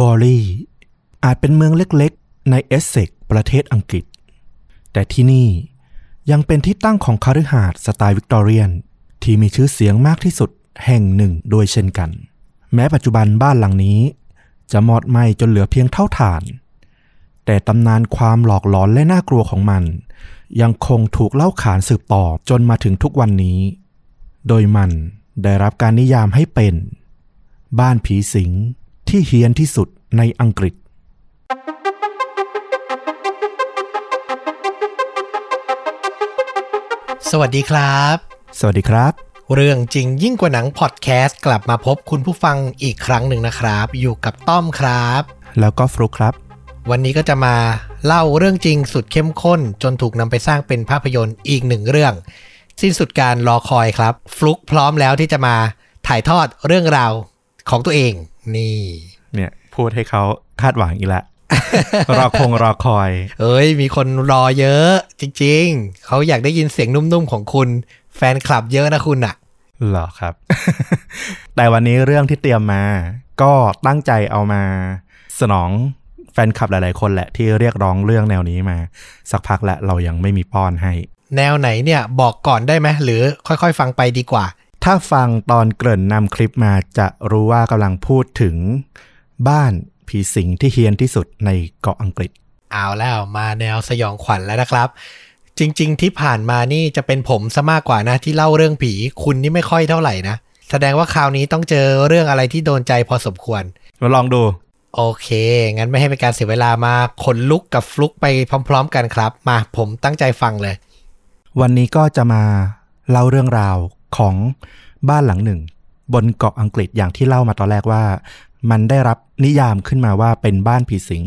บอรีอาจเป็นเมืองเล็กๆ ในเอสเซ็กซ์ประเทศอังกฤษ แต่ที่นี่ยังเป็นที่ตั้งของคาฤหาสน์สไตล์วิกตอเรียน ที่มีชื่อเสียงมากที่สุดแห่งหนึ่งด้วยเช่นกัน แม้ปัจจุบันบ้านหลังนี้ จะมอดไหม้จนเหลือเพียงเถ้าถ่าน แต่ตำนานความหลอกหลอนและน่ากลัวของมัน ยังคงถูกเล่าขานสืบต่อจนมาถึงทุกวันนี้ โดยมันได้รับการนิยามให้เป็น บ้านผีสิง ที่เฮี้ยนที่สุดในอังกฤษ สวัสดีครับ สวัสดีครับ เรื่องจริงยิ่งกว่าหนังพอดแคสต์กลับมาพบคุณผู้ฟังอีกครั้งหนึ่งนะครับ อยู่กับต้อมครับ แล้วก็ฟลุกครับ วันนี้ก็จะมาเล่าเรื่องจริงสุดเข้มข้น จนถูกนำไปสร้างเป็นภาพยนตร์อีกหนึ่งเรื่อง สิ้นสุดการรอคอยครับ ฟลุกพร้อมแล้วที่จะมาถ่ายทอดเรื่องราว ของตัวเองนี่ เนี่ย พูดให้เขาคาดหวังอีกแล้วรอคงรอคอย เอ้ย มีคนรอเยอะ จริง ๆ เขาอยากได้ยินเสียงนุ่มๆของคุณ แฟนคลับเยอะนะคุณอะเหรอครับ แต่วันนี้เรื่องที่เตรียมมา ก็ตั้งใจเอามา สนองแฟนคลับหลาย ๆ คนแหละที่เรียกร้องเรื่องแนวนี้มา สักพักแล้วเรายังไม่มีป้อนให้ แนวไหนเนี่ยบอกก่อนได้ไหมหรือค่อย ๆ ฟังไปดีกว่า ถ้าฟังตอนเกริ่นนำคลิปมาจะรู้ว่ากำลังพูดถึงบ้านผีสิงที่เฮี้ยนที่สุดในเกาะอังกฤษ เอาแล้วมาแนวสยองขวัญแล้วนะครับ จริง ๆ ที่ผ่านมานี่จะเป็นผมซะมากกว่านะที่เล่าเรื่องผีคุณนี่ไม่ค่อยเท่าไหร่นะ แสดงว่าคราวนี้ต้องเจอเรื่องอะไรที่โดนใจพอสมควร มาลองดู โอเค งั้นไม่ให้เป็นการเสียเวลามาขนลุกกับฟลุกไปพร้อม ๆ กันครับ มาผมตั้งใจฟังเลย วันนี้ก็จะมาเล่าเรื่องราว ของบ้านหลังหนึ่ง บนเกาะอังกฤษอย่างที่เล่ามาตอนแรกว่า มันได้รับนิยามขึ้นมาว่าเป็นบ้านผีสิง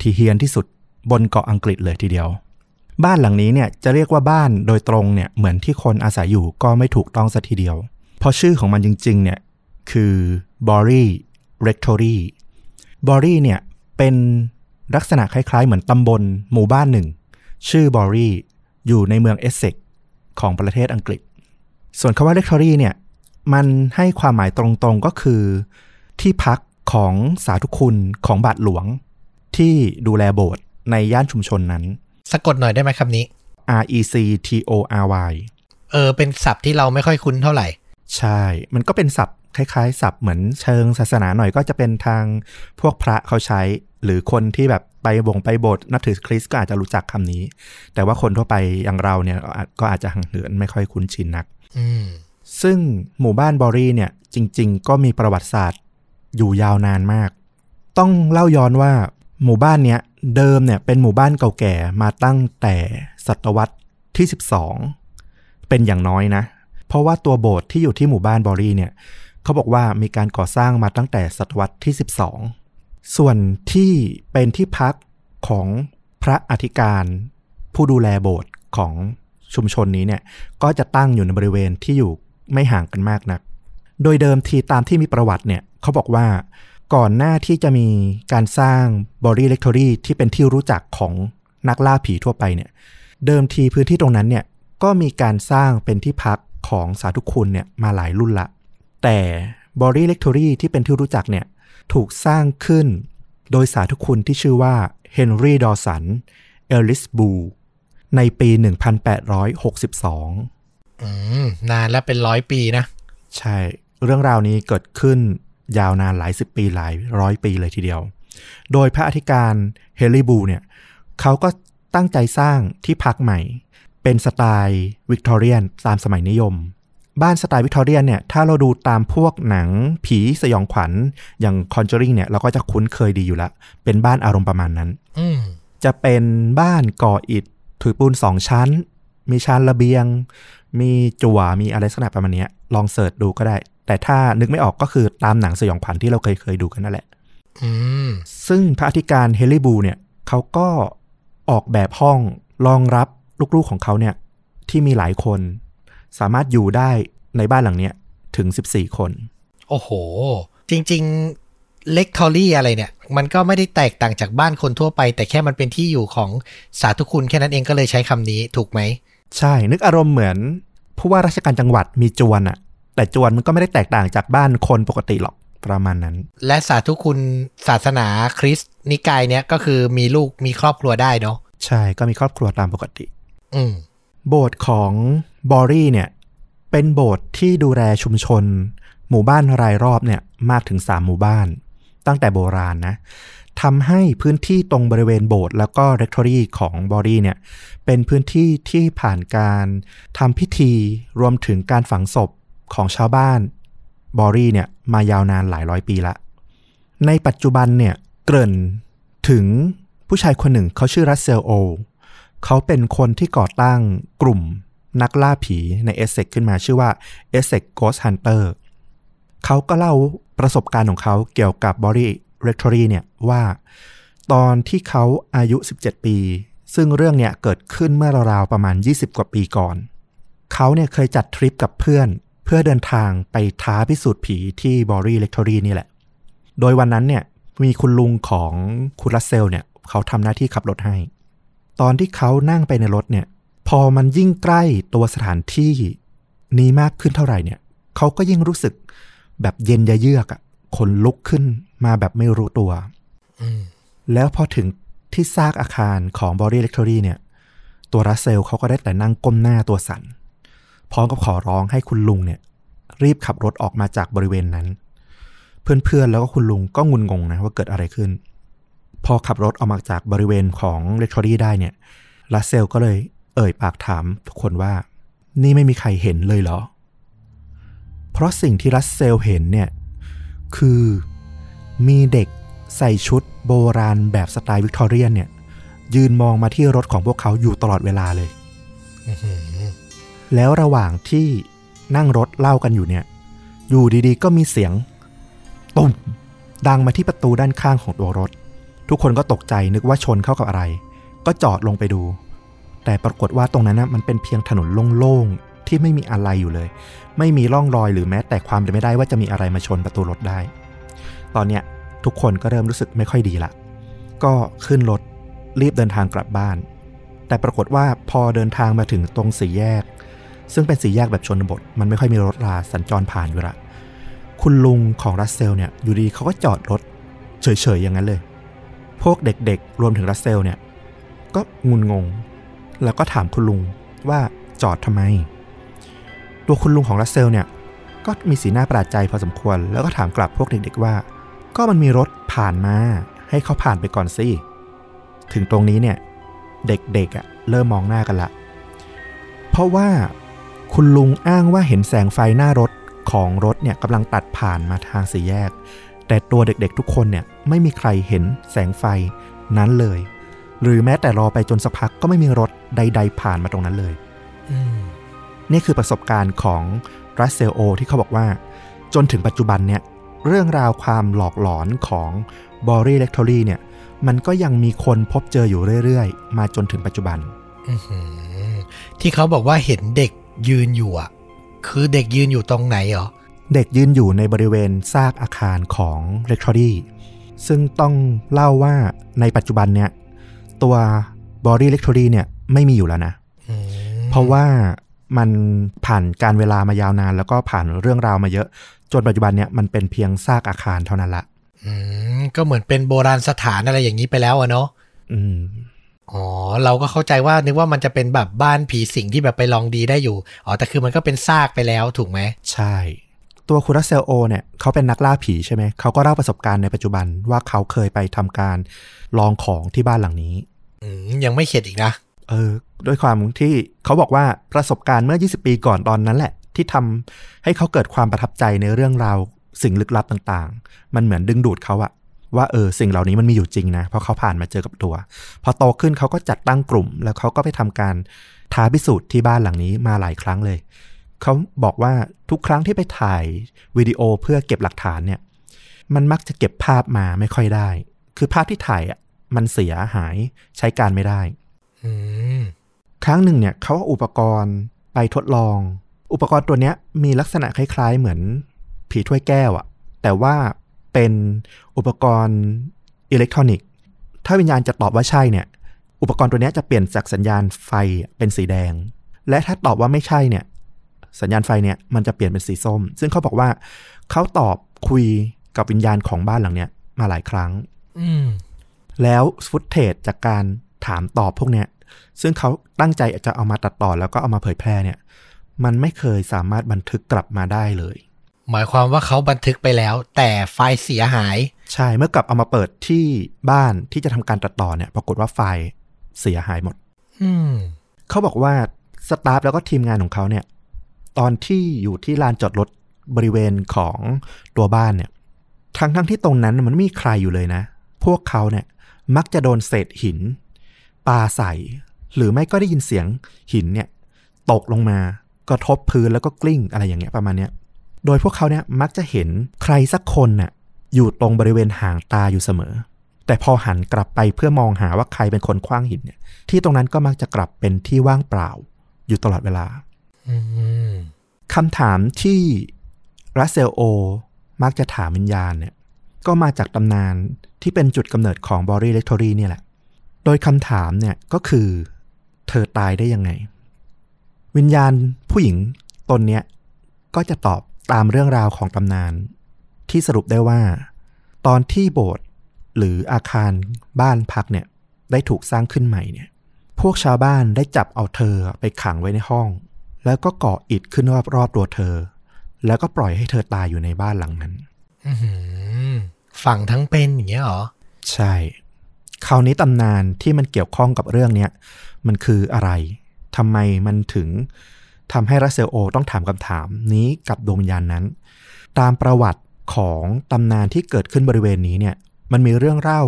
ที่เฮี้ยนที่สุดบนเกาะอังกฤษเลยทีเดียว บ้านหลังนี้เนี่ยจะเรียกว่าบ้านโดยตรงเนี่ยเหมือนที่คนอาศัยอยู่ก็ไม่ถูกต้องสัทีเดียว เพราะชื่อของมันจริงๆเนี่ยคือ b o r y Rectory b o r y เนี่ยเป็นลักษณะคล้ายๆ เหมือนตำบลหมู่บ้านหนึ่ง ชื่อบอรีอยู่ในเมืองเอสเซ็กของประเทศอังกฤษ ส่วนคำว่า rectory เนี่ยมันให้ความหมายตรงๆก็คือ ที่พักของสาธุคุณของบาทหลวง ที่ดูแลโบสถ์ในย่านชุมชนนั้น สะกดหน่อยได้ไหมคำนี้ R E C T O R Y เออ เป็นศัพท์ที่เราไม่ค่อยคุ้นเท่าไหร่ ใช่ มันก็เป็นศัพท์คล้ายๆ ศัพท์เหมือนเชิงศาสนาหน่อยก็จะเป็นทางพวกพระเขาใช้ หรือคนที่แบบไปบงไปโบสถ์นับถือคริสต์ก็อาจจะรู้จักคำนี้ แต่ว่าคนทั่วไปอย่างเราเนี่ยอาจก็อาจจะห่างเหินไม่ค่อยคุ้นชินนักอืม ซึ่งหมู่บ้านบอรีเนี่ย จริง ๆ ก็มีประวัติศาสตร์อยู่ยาวนานมาก ต้องเล่าย้อนว่า หมู่บ้านเนี้ยเดิมเนี่ยเป็นหมู่บ้านเก่าแก่มาตั้งแต่ศตวรรษที่ 12 เป็นอย่างน้อยนะ เพราะว่าตัวโบสถ์ที่อยู่ที่หมู่บ้านบอรีเนี่ยเขาบอกว่ามีการก่อสร้างมาตั้งแต่ศตวรรษที่ 12 ส่วนที่เป็นที่พักของพระอธิการ ผู้ดูแลโบสถ์ของ ชุมชนนี้เนี่ยก็จะตั้งอยู่ในบริเวณที่อยู่ไม่ห่างกันมากนัก โดยเดิมทีตามที่มีประวัติเนี่ยเขาบอกว่าก่อนหน้าที่จะมีการสร้าง Borley Rectory ที่เป็นที่รู้จักของนักล่าผีทั่วไปเนี่ยเดิมทีพื้นที่ตรงนั้นเนี่ยก็มีการสร้างเป็นที่พักของสาธุคุณเนี่ยมาหลายรุ่นละ แต่ Borley Rectory ที่เป็นที่รู้จักเนี่ยถูกสร้างขึ้นโดยสาธุคุณที่ชื่อว่าเฮนรี่ดอว์สัน เอลลิสบูล ในปี 1862อืมนานแล้วเป็นร้อยปีนะ ใช่ เรื่องราวนี้เกิดขึ้นยาวนานหลายสิบปีหลายร้อยปีเลยทีเดียว โดยพระอธิการเฮลิบูเนี่ยเขาก็ตั้งใจสร้างที่พักใหม่ เป็นสไตล์วิกตอเรียนตามสมัยนิยม บ้านสไตล์วิกตอเรียนเนี่ยถ้าเราดูตามพวกหนังผีสยองขวัญอย่าง Conjuring เนี่ยเราก็จะคุ้นเคยดีอยู่ละเป็นบ้านอารมณ์ประมาณนั้นอืมจะเป็นบ้านก่ออิฐ ถือปูนสองชั้น มีชั้นระเบียง มีจั่วมีอะไรลักษณะประมาณเนี้ยลองเสิร์ชดูก็ได้ แต่ถ้านึกไม่ออกก็คือตามหนังสยองขวัญที่เราเคยเคยดูกันนั่นแหละอืมซึ่งพระอธิการเฮลิบูเนี่ยเขาก็ออกแบบห้องรองรับลูกๆของเขาเนี่ยที่มีหลายคน สามารถอยู่ได้ในบ้านหลังเนี้ยถึง 14 คน โอ้โห จริงๆ เล็กทอรี่อะไรเนี่ย มันก็ไม่ได้แตกต่างจากบ้านคนทั่วไป แต่แค่มันเป็นที่อยู่ของสาธุคุณแค่นั้นเองก็เลยใช้คำนี้ถูกไหม ใช่ นึกอารมณ์เหมือนผู้ว่าราชการจังหวัดมีจวนอะแต่จวนมันก็ไม่ได้แตกต่างจากบ้านคนปกติหรอกประมาณนั้น และสาธุคุณศาสนาคริสต์นิกายเนี้ยก็คือมีลูกมีครอบครัวได้เนาะใช่ก็มีครอบครัวตามปกติ อืมโบสถ์ของบอรี่เนี่ย เป็นโบสถ์ที่ดูแลชุมชน หมู่บ้านรายรอบเนี่ยมากถึง3หมู่บ้าน ตั้งแต่โบราณนะทำให้พื้นที่ตรงบริเวณโบสถ์แล้วก็เร c ทอรี่ของบอรี่เนี่ยเป็นพื้นที่ที่ผ่านการทำพิธีรวมถึงการฝังศพของชาวบ้านบอรี่เนี่ยมายาวนานหลายร้อยปีละ ในปัจจุบันเนี่ยเกริ่นถึงผู้ชายคนหนึ่งเขาชื่อรัสเซลโอ เขาเป็นคนที่ก่อตั้งกลุ่มนักล่าผีในเอสเซ็กซ์ขึ้นมาชื่อว่า e s s e x Ghost Hunter เขาก็เล่า ประสบการณ์ของเขาเกี่ยวกับบอรี่เร c ทอรี่เนี่ยว่าตอนที่เขาอายุ 17 ปี ซึ่งเรื่องเนี่ยเกิดขึ้นเมื่อราวๆประมาณ 20 กว่าปีก่อน เขาเนี่ยเคยจัดทริปกับเพื่อน เพื่อเดินทางไปท้าพิสูจน์ผีที่บอรี่เร c ทอรี่นี่แหละ โดยวันนั้นเนี่ยมีคุณลุงของคุณรัสเซลเนี่ยเขาทำหน้าที่ขับรถให้ ตอนที่เขานั่งไปในรถเนี่ย พอมันยิ่งใกล้ตัวสถานที่นี้มากขึ้นเท่าไหร่เนี่ย เขาก็ยิ่งรู้สึก แบบเย็นยะเยือกอะขนลุกขึ้นมาแบบไม่รู้ตัวอืมแล้วพอถึงที่ซากอาคารของบอ d ี l เ c ทอรี่เนี่ย ตัวรัสเซลเขาก็ได้แต่นั่งก้มหน้าตัวสั่น พร้อมกับขอร้องให้คุณลุงเนี่ย รีบขับรถออกมาจากบริเวณนั้น เพื่อนๆแล้วก็คุณลุงก็งุนงงนะว่าเกิดอะไรขึ้น พอขับรถออกมาจากบริเวณของเ e ทอรี่ได้เนี่ยรัสเซลก็เลยเอ่ยปากถามทุกคนว่า นี่ไม่มีใครเห็นเลยเหรอ เพราะสิ่งที่รัสเซลเห็นเนี่ย คือมีเด็กใส่ชุดโบราณแบบสไตล์วิกตอเรียนเนี่ย ยืนมองมาที่รถของพวกเขาอยู่ตลอดเวลาเลยอื้อหือแล้วระหว่างที่นั่งรถเล่ากันอยู่เนี่ย อยู่ดีๆ ก็มีเสียงตุ่มดังมาที่ประตูด้านข้างของตัวรถ ทุกคนก็ตกใจนึกว่าชนเข้ากับอะไร ก็จอดลงไปดู แต่ปรากฏว่าตรงนั้นนะมันเป็นเพียงถนนโล่งๆ ที่ไม่มีอะไรอยู่เลย ไม่มีร่องรอยหรือแม้แต่ความเป็นไม่ได้ว่าจะมีอะไรมาชนประตูรถได้ ตอนเนี้ยทุกคนก็เริ่มรู้สึกไม่ค่อยดีละก็ขึ้นรถรีบเดินทางกลับบ้าน แต่ปรากฏว่าพอเดินทางมาถึงตรงสี่แยก ซึ่งเป็นสี่แยกแบบชนบท มันไม่ค่อยมีรถราสัญจรผ่านอยู่ละคุณลุงของรัสเซลเนี่ยอยู่ดีเขาก็จอดรถ เฉยๆอย่างนั้นเลย พวกเด็กๆ รวมถึงรัสเซลเนี่ยก็งุนงง แล้วก็ถามคุณลุงว่าจอดทำไม ตัวคุณลุงของรัสเซลเนี่ยก็มีสีหน้าประหลาดใจพอสมควร แล้วก็ถามกลับพวกเด็กๆว่า ก็มันมีรถผ่านมา ให้เขาผ่านไปก่อนสิถึงตรงนี้เนี่ยเด็กๆอะเริ่มมองหน้ากันละ เพราะว่าคุณลุงอ้างว่าเห็นแสงไฟหน้ารถของรถเนี่ยกำลังตัดผ่านมาทางสี่แยก แต่ตัวเด็กๆทุกคนเนี่ยไม่มีใครเห็นแสงไฟนั้นเลย หรือแม้แต่รอไปจนสักพักก็ไม่มีรถใด ๆ ผ่านมาตรงนั้นเลย อืม นี่คือประสบการณ์ของรัสเซลโอที่เขาบอกว่า จนถึงปัจจุบันเนี่ยเรื่องราวความหลอกหลอนของบอรี่เ c ทอรี่เนี่ย มันก็ยังมีคนพบเจออยู่เรื่อยๆ มาจนถึงปัจจุบันอื้อหือที่เขาบอกว่าเห็นเด็กยืนอยู่อะ คือเด็กยืนอยู่ตรงไหนเหรอ เด็กยืนอยู่ในบริเวณซากอาคารของเ e ทอรี่ซึ่งต้องเล่าว่าในปัจจุบันเนี่ย ตัวบอรี่เ c ทอรี่เนี่ยไม่มีอยู่แล้วนะอืมเพราะว่า มันผ่านการเวลามายาวนาน แล้วก็ผ่านเรื่องราวมาเยอะ จนปัจจุบันเนี่ยมันเป็นเพียงซากอาคารเท่านั้นละอืมก็เหมือนเป็นโบราณสถานอะไรอย่างนี้ไปแล้วอะเนาะอืมอ๋อเราก็เข้าใจว่านึกว่ามันจะเป็นแบบบ้านผีสิงที่แบบไปลองดีได้อยู่อ๋อแต่คือมันก็เป็นซากไปแล้วถูกไหมใช่ ตัวคุณรัสเซลโอเนี่ยเขาเป็นนักล่าผีใช่ไหมเขาก็เล่าประสบการณ์ในปัจจุบันว่าเขาเคยไปทำการลองของที่บ้านหลังนี้ อืมยังไม่เข็ดอีกนะ เออด้วยความที่เขาบอกว่าประสบการณ์เมื่อ 20 ปีก่อนตอนนั้นแหละ ที่ทำให้เขาเกิดความประทับใจในเรื่องราวสิ่งลึกลับต่างๆ มันเหมือนดึงดูดเขาอะว่าเออสิ่งเหล่านี้มันมีอยู่จริงนะ เพราะเขาผ่านมาเจอกับตัว พอโตขึ้นเขาก็จัดตั้งกลุ่ม แล้วเขาก็ไปทำการท้าพิสูจน์ที่บ้านหลังนี้มาหลายครั้งเลยเขาบอกว่าทุกครั้งที่ไปถ่ายวิดีโอเพื่อเก็บหลักฐานเนี่ย มันมักจะเก็บภาพมาไม่ค่อยได้ คือภาพที่ถ่ายอะมันเสียหายใช้การไม่ได้ ครั้งหนึ่งเนี่ยเขาเอาอุปกรณ์ไปทดลอง อุปกรณ์ตัวเนี้ยมีลักษณะคล้ายๆ เหมือนผีถ้วยแก้วอะแต่ว่าเป็นอุปกรณ์อิเล็กทรอนิกส์ ถ้าวิญญาณจะตอบว่าใช่เนี่ย อุปกรณ์ตัวเนี้ยจะเปลี่ยนจากสัญญาณไฟเป็นสีแดง และถ้าตอบว่าไม่ใช่เนี่ย สัญญาณไฟเนี่ยมันจะเปลี่ยนเป็นสีส้ม ซึ่งเขาบอกว่าเขาตอบคุยกับวิญญาณของบ้านหลังเนี้ยมาหลายครั้ง อืมแล้วฟุตเทจจากการ ถามตอบพวกเนี้ยซึ่งเขาตั้งใจจะเอามาตัดต่อแล้วก็เอามาเผยแพร่เนี่ย มันไม่เคยสามารถบันทึกกลับมาได้เลย หมายความว่าเขาบันทึกไปแล้ว แต่ไฟล์เสียหาย ใช่เมื่อกลับเอามาเปิดที่บ้านที่จะทำการตัดต่อเนี่ย ปรากฏว่าไฟล์เสียหายหมด อืมเขาบอกว่าสตาฟแล้วก็ทีมงานของเขาเนี่ย ตอนที่อยู่ที่ลานจอดรถบริเวณของตัวบ้านเนี่ย ทั้งทั้งที่ตรงนั้นมันไม่มีใครอยู่เลยนะ พวกเขาเนี่ยมักจะโดนเศษหิน ปาใส่ หรือไม่ก็ได้ยินเสียงหินเนี่ยตกลงมากระทบพื้นแล้วก็กลิ้งอะไรอย่างเงี้ยประมาณเนี้ยโดยพวกเขาเนี่ยมักจะเห็นใครสักคนน่ะอยู่ตรงบริเวณห่างตาอยู่เสมอ แต่พอหันกลับไปเพื่อมองหาว่าใครเป็นคนคว้างหินเนี่ย ที่ตรงนั้นก็มักจะกลับเป็นที่ว่างเปล่า อยู่ตลอดเวลาอืมคำถามที่รัสเซลโอ มักจะถามวิญญาณเนี่ย ก็มาจากตำนานที่เป็นจุดกำเนิดของบอรี่เล c ทอรี่เนี่ยแหละ โดยคำถามเนี่ยก็คือเธอตายได้ยังไง วิญญาณผู้หญิงตนเนี้ยก็จะตอบตามเรื่องราวของตำนาน ที่สรุปได้ว่า ตอนที่โบสถ์หรืออาคารบ้านพักเนี่ยได้ถูกสร้างขึ้นใหม่เนี่ย พวกชาวบ้านได้จับเอาเธอไปขังไว้ในห้อง แล้วก็ก่ออิฐขึ้นรอบๆตัวเธอ แล้วก็ปล่อยให้เธอตายอยู่ในบ้านหลังนั้นอืมฝั่งทั้งเป็นอย่างเงี้ยเหรอ ใช่ คราวนี้ตำนานที่มันเกี่ยวข้องกับเรื่องเนี้ยมันคืออะไรทำไมมันถึงทำให้รัสเซลโอต้องถามคำถามนี้กับดวงวิญญาณนั้น ตามประวัติของตำนานที่เกิดขึ้นบริเวณนี้เนี่ย มันมีเรื่องเล่า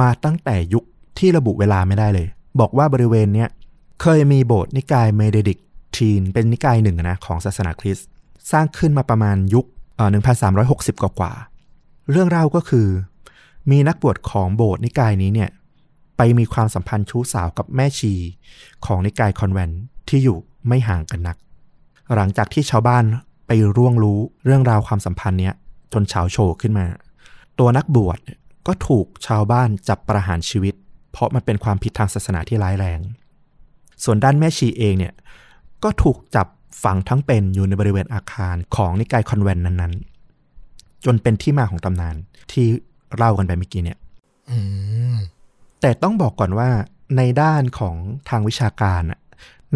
มาตั้งแต่ยุคที่ระบุเวลาไม่ได้เลย บอกว่าบริเวณเนี้ยเคยมีโบสถ์นิกายเมเดดิกทีน เป็นนิกายหนึ่งนะของศาสนาคริสต์สร้างขึ้นมาประมาณยุคเอ่อ1360 กว่า เรื่องเล่าก็คือ มีนักบวชของโบสถ์นิกายนี้เนี่ยไปมีความสัมพันธ์ชู้สาวกับแม่ชีของนิกายคอนแวนที่อยู่ไม่ห่างกันนัก หลังจากที่ชาวบ้านไปร่วงรู้เรื่องราวความสัมพันธ์เนี้ยจนเฉาโชว์ขึ้นมา ตัวนักบวชก็ถูกชาวบ้านจับประหารชีวิต เพราะมันเป็นความผิดทางศาสนาที่ร้ายแรง ส่วนด้านแม่ชีเองเนี่ยก็ถูกจับฝังทั้งเป็นอยู่ในบริเวณอาคารของนิกายคอนแวนนั้นๆ จนเป็นที่มาของตำนานที่ เล่ากันไปเมื่อกี้เนี่ยอืมแต่ต้องบอกก่อนว่าในด้านของทางวิชาการน่ะ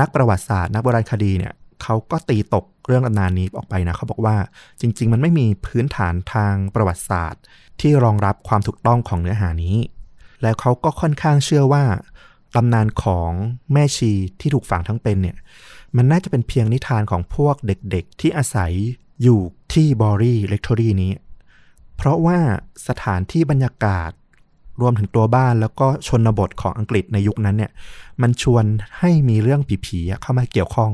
นักประวัติศาสตร์ นักโบราณคดีเนี่ยเขาก็ตีตกเรื่องตำนานนี้ออกไปนะเขาบอกว่าจริง ๆ มันไม่มีพื้นฐานทางประวัติศาสตร์ ที่รองรับความถูกต้องของเนื้อหานี้ แล้วเขาก็ค่อนข้างเชื่อว่าตำนานของแม่ชีที่ถูกฝังทั้งเป็นเนี่ยมันน่าจะเป็นเพียงนิทานของพวกเด็กๆ ที่อาศัยอยู่ที่บอรี่เล c ทอรี่นี้ เพราะว่าสถานที่บรรยากาศรวมถึงตัวบ้านแล้วก็ชนบทของอังกฤษในยุคนั้นเนี่ย มันชวนให้มีเรื่องผีๆเข้ามาเกี่ยวข้อง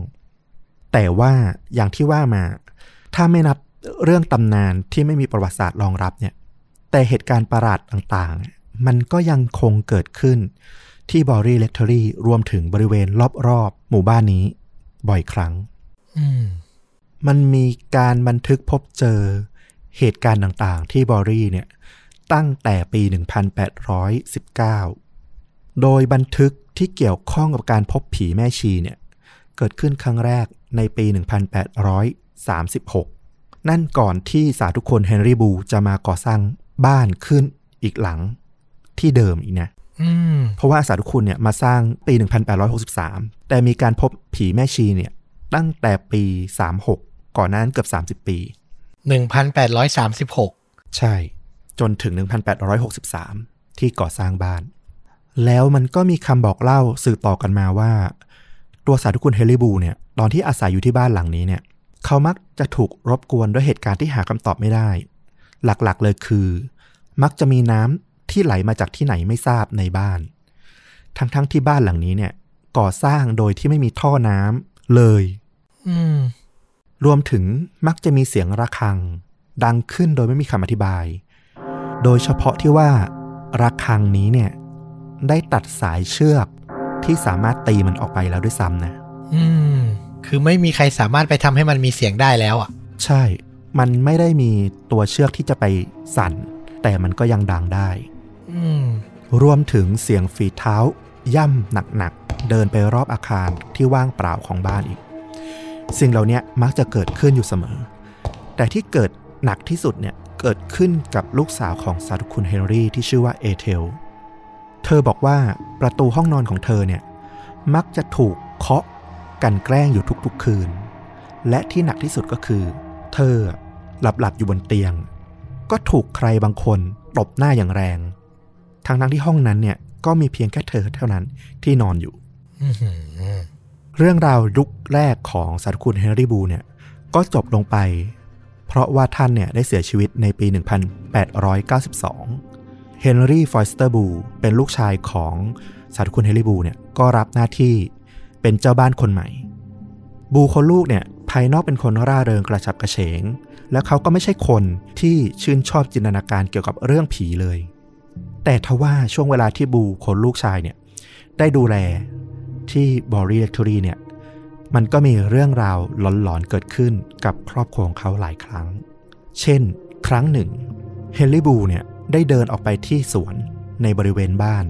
แต่ว่าอย่างที่ว่ามา ถ้าไม่นับเรื่องตำนานที่ไม่มีประวัติศาสตร์รองรับเนี่ย แต่เหตุการณ์ประหลาดต่างๆ มันก็ยังคงเกิดขึ้นที่บอรี่เล c ทอรี่รวมถึงบริเวณรอบๆ หมู่บ้านนี้บ่อยครั้งอืมมันมีการบันทึกพบเจอ เหตุการณ์ต่างๆ ที่บอรี่เนี่ยตั้งแต่ปี 1819 โดยบันทึกที่เกี่ยวข้องกับการพบผีแม่ชีเนี่ยเกิดขึ้นครั้งแรกในปี 1836 นั่นก่อนที่สาธุคนเฮนรี่บูจะมาก่อสร้างบ้านขึ้นอีกหลังที่เดิมอีกนะอืมเพราะว่าสาธุคุณเนี่ยมาสร้างปี 1863 แต่มีการพบผีแม่ชีเนี่ยตั้งแต่ปี 36 ก่อนหนานั้นเกือบ 30 ปี หนึ่งพันแปดร้อยสามสิบหกใช่ จนถึง 1863 ที่ก่อสร้างบ้าน แล้วมันก็มีคำบอกเล่าสืบต่อกันมาว่า ตัวสาธุคุณเฮลิบูเนี่ย ตอนที่อาศัยอยู่ที่บ้านหลังนี้เนี่ย เขามักจะถูกรบกวนด้วยเหตุการณ์ที่หาคำตอบไม่ได้ หลักๆเลยคือ มักจะมีน้ำที่ไหลมาจากที่ไหนไม่ทราบในบ้าน ทั้งๆที่บ้านหลังนี้เนี่ย ก่อสร้างโดยที่ไม่มีท่อน้ำเลย อืม รวมถึงมักจะมีเสียงระฆัง ดังขึ้นโดยไม่มีคำอธิบาย โดยเฉพาะที่ว่าระฆังนี้เนี่ยได้ตัดสายเชือกที่สามารถตีมันออกไปแล้วด้วยซ้ำนะ อืม คือไม่มีใครสามารถไปทำให้มันมีเสียงได้แล้วอะ ใช่ มันไม่ได้มีตัวเชือกที่จะไปสั่น แต่มันก็ยังดังได้ อืม รวมถึงเสียงฝีเท้า ย่ำหนักๆ เดินไปรอบอาคารที่ว่างเปล่าของบ้านอีก สิ่งเหล่านี้มักจะเกิดขึ้นอยู่เสมอ แต่ที่เกิดหนักที่สุดเนี่ยเกิดขึ้นกับลูกสาวของสาธุคุณเฮนรี่ที่ชื่อว่าเอเทล เธอบอกว่าประตูห้องนอนของเธอเนี่ยมักจะถูกเคาะกันแกล้งอยู่ทุกๆคืน และที่หนักที่สุดก็คือ เธอหลับหลับๆอยู่บนเตียง ก็ถูกใครบางคนตบหน้าอย่างแรงทั้งทั้งๆที่ห้องนั้นเนี่ยก็มีเพียงแค่เธอเท่านั้นที่นอนอยู่ เรื่องราวยุคแรกของสาธุคุณเฮนรี่บูเนี่ยก็จบลงไป เพราะว่าท่านเนี่ยได้เสียชีวิตในปี 1892 เฮนรี่ฟอยสเตอร์บูเป็นลูกชายของสาธุคุณเฮนรี่บูเนี่ยก็รับหน้าที่เป็นเจ้าบ้านคนใหม่ บูคนลูกเนี่ยภายนอกเป็นคนร่าเริงกระฉับกระเฉง แล้วเขาก็ไม่ใช่คนที่ชื่นชอบจินตนาการเกี่ยวกับเรื่องผีเลย แต่ทว่าช่วงเวลาที่บูคนลูกชายเนี่ยได้ดูแล ที่ Borley Rectory เนี่ยมันก็มีเรื่องราวหลอนๆเกิดขึ้นกับครอบครัวของเขาหลายครั้ง เช่น ครั้งหนึ่งเฮนรี่บูเนี่ยได้เดินออกไปที่สวนในบริเวณบ้าน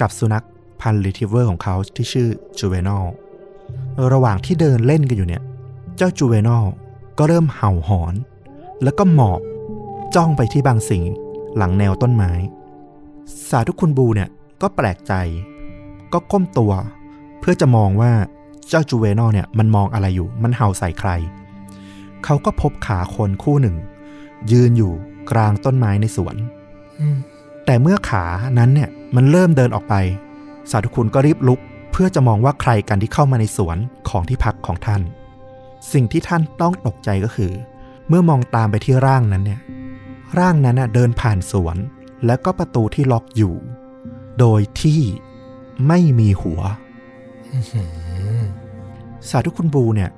กับสุนัขพันธุ์ retriever ของเขาที่ชื่อจูเวนอลระหว่างที่เดินเล่นกันอยู่เนี่ย เจ้าจูเวนอลก็เริ่มเห่าหอน แล้วก็หมอบจ้องไปที่บางสิ่งหลังแนวต้นไม้ สาธุคุณบูเนี่ยก็แปลกใจ ก็ก้มตัว เพื่อจะมองว่าเจ้าจูเวนอลเนี่ยมันมองอะไรอยู่ มันเห่าใส่ใคร เขาก็พบขาคนคู่หนึ่ง ยืนอยู่กลางต้นไม้ในสวนอืมแต่เมื่อขานั้นเนี่ยมันเริ่มเดินออกไป สาธุคุณก็รีบลุก เพื่อจะมองว่าใครกันที่เข้ามาในสวนของที่พักของท่าน สิ่งที่ท่านต้องตกใจก็คือ เมื่อมองตามไปที่ร่างนั้นเนี่ย ร่างนั้นน่ะเดินผ่านสวน แล้วก็ประตูที่ล็อกอยู่ โดยที่ไม่มีหัวอื้อหือ สาธุคุณบูเนี่ย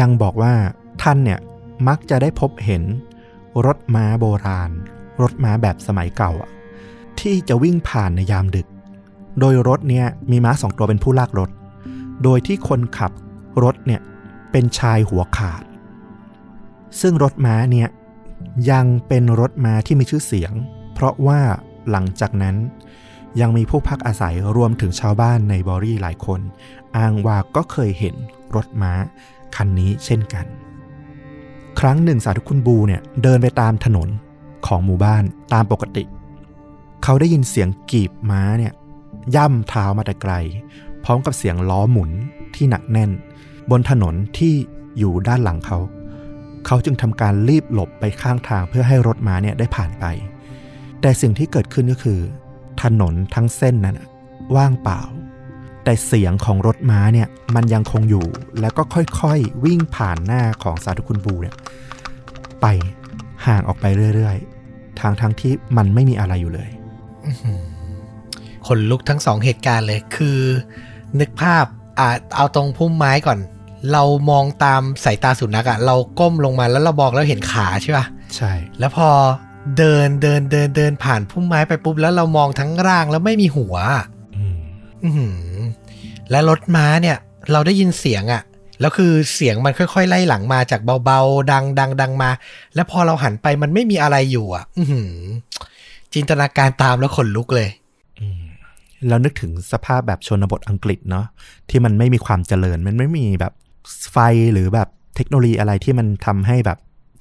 ยังบอกว่าท่านเนี่ยมักจะได้พบเห็นรถม้าโบราณ รถม้าแบบสมัยเก่าที่จะวิ่งผ่านในยามดึก โดยรถเนี่ยมีม้าสองตัวเป็นผู้ลากรถ โดยที่คนขับรถเนี่ยเป็นชายหัวขาด ซึ่งรถม้าเนี่ยยังเป็นรถม้าที่มีชื่อเสียง เพราะว่าหลังจากนั้นยังมีผู้พักอาศัยรวมถึงชาวบ้านในบอรี่หลายคน อ้างว่าก็เคยเห็นรถม้าคันนี้เช่นกัน ครั้งหนึ่งสาธุคุณบูเนี่ยเดินไปตามถนนของหมู่บ้านตามปกติ เขาได้ยินเสียงกีบม้าเนี่ยย่ำเท้ามาแต่ไกล พร้อมกับเสียงล้อหมุนที่หนักแน่น บนถนนที่อยู่ด้านหลังเขา เขาจึงทำการรีบหลบไปข้างทางเพื่อให้รถม้าเนี่ยได้ผ่านไป แต่สิ่งที่เกิดขึ้นก็คือ ถนนทั้งเส้นนั้นว่างเปล่า แต่เสียงของรถม้าเนี่ยมันยังคงอยู่ แล้วก็ค่อยๆ วิ่งผ่านหน้าของสาธุคุณบูเนี่ยไปห่างออกไปเรื่อยๆ ทางทั้งที่มันไม่มีอะไรอยู่เลยคนลุกทั้งสองเหตุการณ์เลย คือ นึกภาพอ่าเอาตรงพุ่มไม้ก่อน เรามองตามสายตาสุนัขอะเราก้มลงมาแล้วเรามองแล้วเห็นขาใช่ป่ะใช่ แล้วพอเดินเดินเดินเดินผ่านพุ่มไม้ไปปุ๊บแล้วเรามองทั้งร่างแล้วไม่มีหัวอะอืมอื้อหือ และรถม้าเนี่ย เราได้ยินเสียงอะแล้วคือเสียงมันค่อยๆ ไล่หลังมาจากเบาๆ ดังดังดังมา แล้วพอเราหันไปมันไม่มีอะไรอยู่อะอื้อหือจินตนาการตามแล้วขนลุกเลยแล้วนึกถึงสภาพแบบชนบทอังกฤษเนาะที่มันไม่มีความเจริญ มันไม่มีแบบไฟหรือแบบเทคโนโลยีอะไรที่มันทำให้แบบ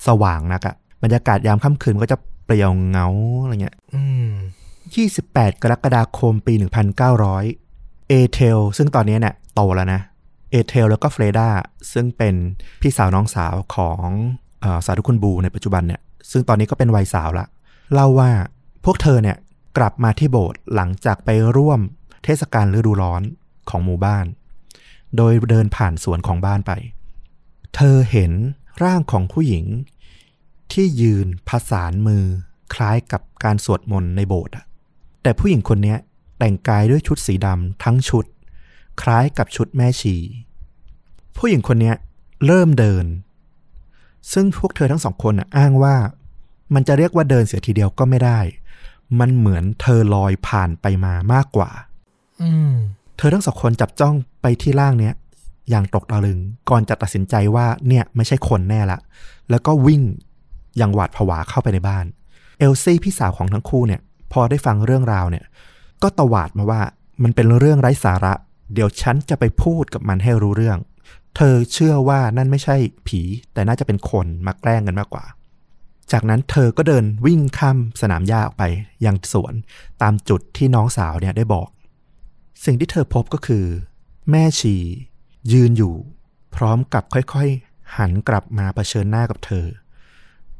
สว่างนักอะบรรยากาศยามค่ำคืนก็จะเปลี่ยวเหงาอะไรเงี้ย อืม28 กรกฎาคมปี 1900 เอเทลซึ่งตอนนี้เนี่ยโตแล้วนะเอเทลแล้วก็เฟรดาซึ่งเป็นพี่สาวน้องสาวของอสาธุคุณบูในปัจจุบันเนี่ยซึ่งตอนนี้ก็เป็นวัยสาวละเล่าว่าพวกเธอเนี่ยกลับมาที่โบสถ์หลังจากไปร่วมเทศกาลฤดูร้อนของหมู่บ้าน โดยเดินผ่านสวนของบ้านไป เธอเห็นร่างของผู้หญิง ที่ยืนผสานมือคล้ายกับการสวดมนต์ในโบสถ์แต่ผู้หญิงคนนี้ แต่งกายด้วยชุดสีดำทั้งชุด คล้ายกับชุดแม่ชี ผู้หญิงคนเนี้ยเริ่มเดิน ซึ่งพวกเธอทั้งสองคนน่ะอ้างว่า มันจะเรียกว่าเดินเสียทีเดียวก็ไม่ได้ มันเหมือนเธอลอยผ่านไปมามากกว่าอืมเธอทั้งสองคนจับจ้องไปที่ร่างเนี้ยอย่างตกตะลึง ก่อนจะตัดสินใจว่าเนี่ยไม่ใช่คนแน่ละ แล้วก็วิ่งอย่างหวาดผวาเข้าไปในบ้าน เอลซี่พี่สาวของทั้งคู่เนี่ย พอได้ฟังเรื่องราวเนี่ย ก็ตวาดมาว่ามันเป็นเรื่องไร้สาระ เดี๋ยวฉันจะไปพูดกับมันให้รู้เรื่อง เธอเชื่อว่านั่นไม่ใช่ผี แต่น่าจะเป็นคนมาแกล้งกันมากกว่า จากนั้นเธอก็เดินวิ่งข้ามสนามหญ้าออกไปยังสวนตามจุดที่น้องสาวเนี่ยได้บอก สิ่งที่เธอพบก็คือ แม่ชี ยืนอยู่ พร้อมกับค่อยๆ หันกลับมาเผชิญหน้ากับเธอ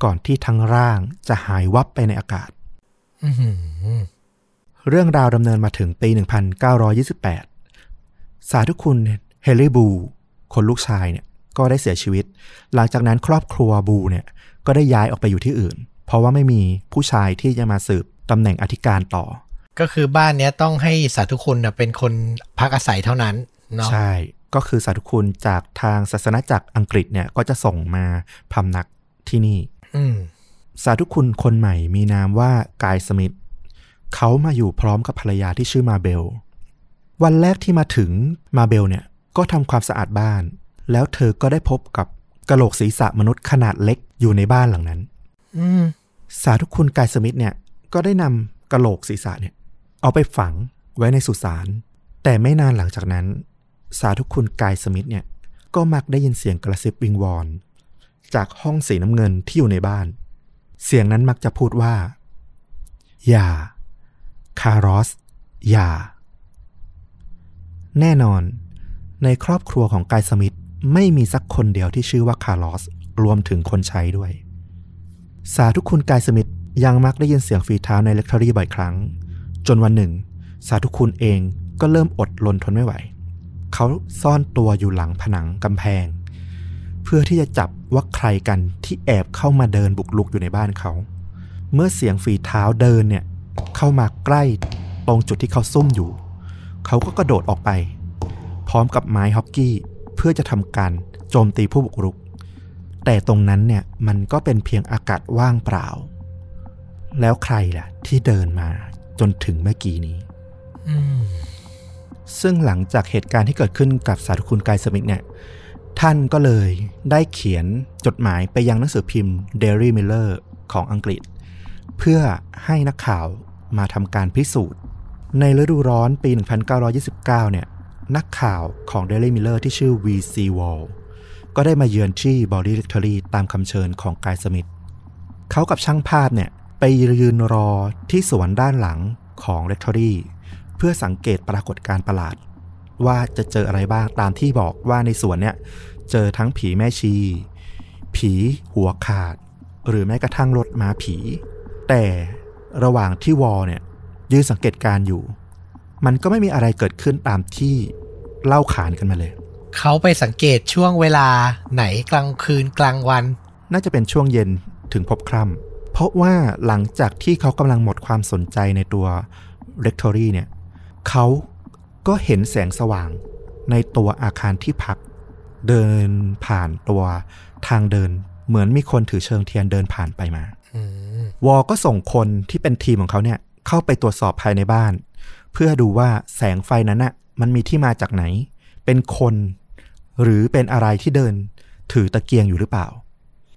ก่อนที่ทั้งร่างจะหายวับไปในอากาศ อื เรื่องราวดำเนินมาถึงปี 1928 สาธุคุณเฮลี่บู คนลูกชายเนี่ยก็ได้เสียชีวิต หลังจากนั้นครอบครัวบูเนี่ยก็ได้ย้ายออกไปอยู่ที่อื่น เพราะว่าไม่มีผู้ชายที่จะมาสืบตำแหน่งอธิการต่อ ก็คือบ้านเนี้ยต้องให้สาธุคุณน่ะเป็นคนพักอาศัยเท่านั้นเนาะใช่ก็คือสาธุคุณจากทางศาสนาจักรอังกฤษเนี่ยก็จะส่งมาพำนักที่นี่อืมสาธุคุณคนใหม่มีนามว่ากายสมิธ เขามาอยู่พร้อมกับภรรยาที่ชื่อมาเบล วันแรกที่มาถึงมาเบลเนี่ยก็ทำความสะอาดบ้าน แล้วเธอก็ได้พบกับกระโหลกศีรษะมนุษย์ขนาดเล็กอยู่ในบ้านหลังนั้นสาธุคุณกายสมิธเนี่ย ก็ได้นำกระโหลกศีรษะเนี่ย เอาไปฝังไว้ในสุสานแต่ไม่นานหลังจากนั้น สาธุคุณกายสมิธเนี่ย ก็มักได้ยินเสียงกระซิบวิงวอนจากห้องสีน้ำเงินที่อยู่ในบ้าน เสียงนั้นมักจะพูดว่า อย่า คารอสอย่าแน่นอน ในครอบครัวของกายสมิธไม่มีสักคนเดียวที่ชื่อว่าคาร์ลอสรวมถึงคนใช้ด้วย สาธุคุณกายสมิธยังมักได้ยินเสียงฝีเท้าในเลคทอรี่บ่อยครั้ง จนวันหนึ่ง สาธุคุณเองก็เริ่มอดรนทนไม่ไหว เขาซ่อนตัวอยู่หลังผนังกำแพง เพื่อที่จะจับว่าใครกันที่แอบเข้ามาเดินบุกลุกอยู่ในบ้านเขา เมื่อเสียงฝีเท้าเดินเนี่ย เข้ามาใกล้ตรงจุดที่เขาซุ่มอยู่ เขาก็กระโดดออกไป พร้อมกับไม้ฮอกกี้เพื่อจะทำการโจมตีผู้บุกรุก แต่ตรงนั้นเนี่ยมันก็เป็นเพียงอากาศว่างเปล่า แล้วใครล่ะ ที่เดินมาจนถึงเมื่อกี้นี้อืมซึ่งหลังจากเหตุการณ์ที่เกิดขึ้นกับสาธุคุณกายสมิธเนี่ย ท่านก็เลยได้เขียนจดหมายไปยังหนังสือพิมพ์ Daily Miller ของอังกฤษ เพื่อให้นักข่าว มาทำการพิสูจน์ ในฤดูร้อนปี 1929 เนี่ย นักข่าวของ Daily Miller ที่ชื่อ V.C. Wall ก็ได้มาเยือนที่ Body Rectory ตามคำเชิญของกายสมิธเขากับช่างภาพเนี่ยไปยืนรอที่สวนด้านหลังของ Rectory เพื่อสังเกตปรากฏการประหลาด ว่าจะเจออะไรบ้างตามที่บอกว่าในสวนเนี่ยเจอทั้งผีแม่ชี ผีหัวขาด หรือแม้กระทั่งรถม้าผี แต่ ระหว่างที่วอลเนี่ยยืนสังเกตการณ์อยู่ มันก็ไม่มีอะไรเกิดขึ้นตามที่เล่าขานกันมาเลย เขาไปสังเกตช่วงเวลาไหนกลางคืนกลางวัน น่าจะเป็นช่วงเย็นถึงพบคร่ำเพราะว่าหลังจากที่เขากำลังหมดความสนใจในตัว Rectory เนี่ยเขาก็เห็นแสงสว่างในตัวอาคารที่พัก เดินผ่านตัวทางเดินเหมือนมีคนถือเชิงเทียนเดินผ่านไปมาอืม วอก็ส่งคนที่เป็นทีมของเขาเนี่ยเข้าไปตรวจสอบภายในบ้าน เพื่อดูว่าแสงไฟนั้นน่ะมันมีที่มาจากไหน เป็นคน หรือเป็นอะไรที่เดิน ถือตะเกียงอยู่หรือเปล่า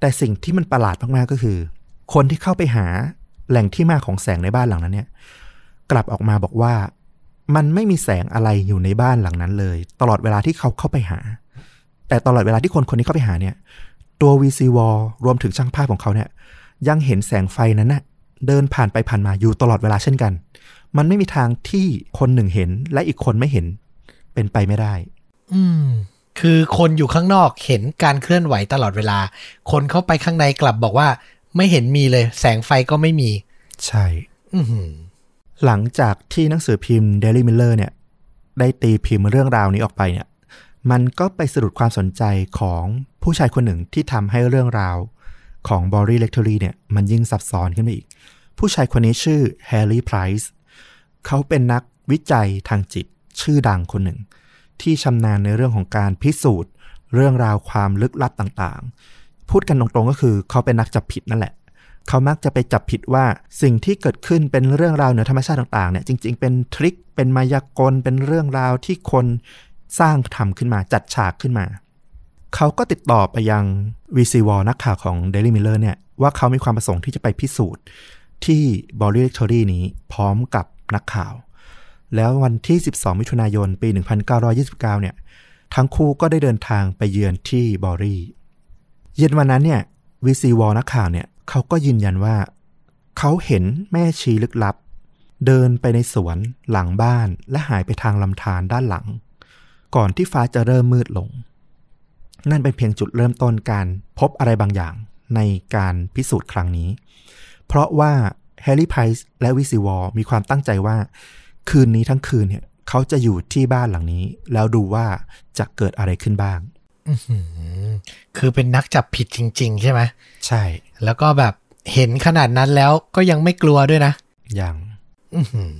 แต่สิ่งที่มันประหลาดมากๆก็คือ คนที่เข้าไปหาแหล่งที่มาของแสงในบ้านหลังนั้นเนี่ย กลับออกมาบอกว่ามันไม่มีแสงอะไรอยู่ในบ้านหลังนั้นเลย ตลอดเวลาที่เขาเข้าไปหา แต่ตลอดเวลาที่คนคนนี้เข้าไปหาเนี่ย ตัว VC Wall รวมถึงช่างภาพของเขาเนี่ย ยังเห็นแสงไฟนั้นน่ะเดินผ่านไปผ่านมาอยู่ตลอดเวลาเช่นกัน มันไม่มีทางที่คนหนึ่งเห็นและอีกคนไม่เห็น เป็นไปไม่ได้ อืม คือคนอยู่ข้างนอกเห็นการเคลื่อนไหวตลอดเวลา คนเข้าไปข้างในกลับบอกว่า ไม่เห็นมีเลย แสงไฟก็ไม่มี ใช่ อือหือหลังจากที่หนังสือพิมพ์ Daily Miller เนี่ย ได้ตีพิมพ์เรื่องราวนี้ออกไปเนี่ย มันก็ไปสะดุดความสนใจของผู้ชายคนหนึ่งที่ทำให้เรื่องราว ของ b o r y Lectory เนี่ยมันยิ่งซับซ้อนขึ้นไปอีก ผู้ชายคนนี้ชื่อ Harry Price เขาเป็นนักวิจัยทางจิตชื่อดังคนหนึ่ง ที่ชำนาญในเรื่องของการพิสูจน์ เรื่องราวความลึกลับต่างๆ พูดกันตรงๆก็คือเขาเป็นนักจับผิดนั่นแหละเขามักจะไปจับผิดว่าสิ่งที่เกิดขึ้นเป็นเรื่องราวเหนือธรรมชาติต่างๆเนี่ยจริง ๆ เป็นทริคเป็นมายากลเป็นเรื่องราวที่คนสร้างทำขึ้นมาจัดฉากขึ้นมา เขาก็ติดต่อไปยัง VC Wall นักข่าวของ Daily Miller เนี่ยว่าเขามีความประสงค์ที่จะไปพิสูจน์ที่ b o r y Lectory นี้พร้อมกับนักข่าว แล้ววันที่ 12 มิถุนายน ปี 1929 เนี่ย ทั้งคู่ก็ได้เดินทางไปเยือนที่บอรี่ เย็นวันนั้นเนี่ยวีซีวอลนักข่าวเนี่ยเขาก็ยืนยันว่า เขาเห็นแม่ชีลึกลับ เดินไปในสวนหลังบ้านและหายไปทางลำธารด้านหลัง ก่อนที่ฟ้าจะเริ่มมืดลง นั่นเป็นเพียงจุดเริ่มต้นการพบอะไรบางอย่างในการพิสูจน์ครั้งนี้ เพราะว่าแฮร์รี่ไพรส์และวีซีวอลมีความตั้งใจว่า คืนนี้ทั้งคืนเนี่ยเขาจะอยู่ที่บ้านหลังนี้ แล้วดูว่าจะเกิดอะไรขึ้นบ้างอื้อหือคือเป็นนักจับผิดจริง ๆ ใช่ไหมใช่ แล้วก็แบบเห็นขนาดนั้นแล้วก็ยังไม่กลัวด้วยนะอย่างอื้อหือ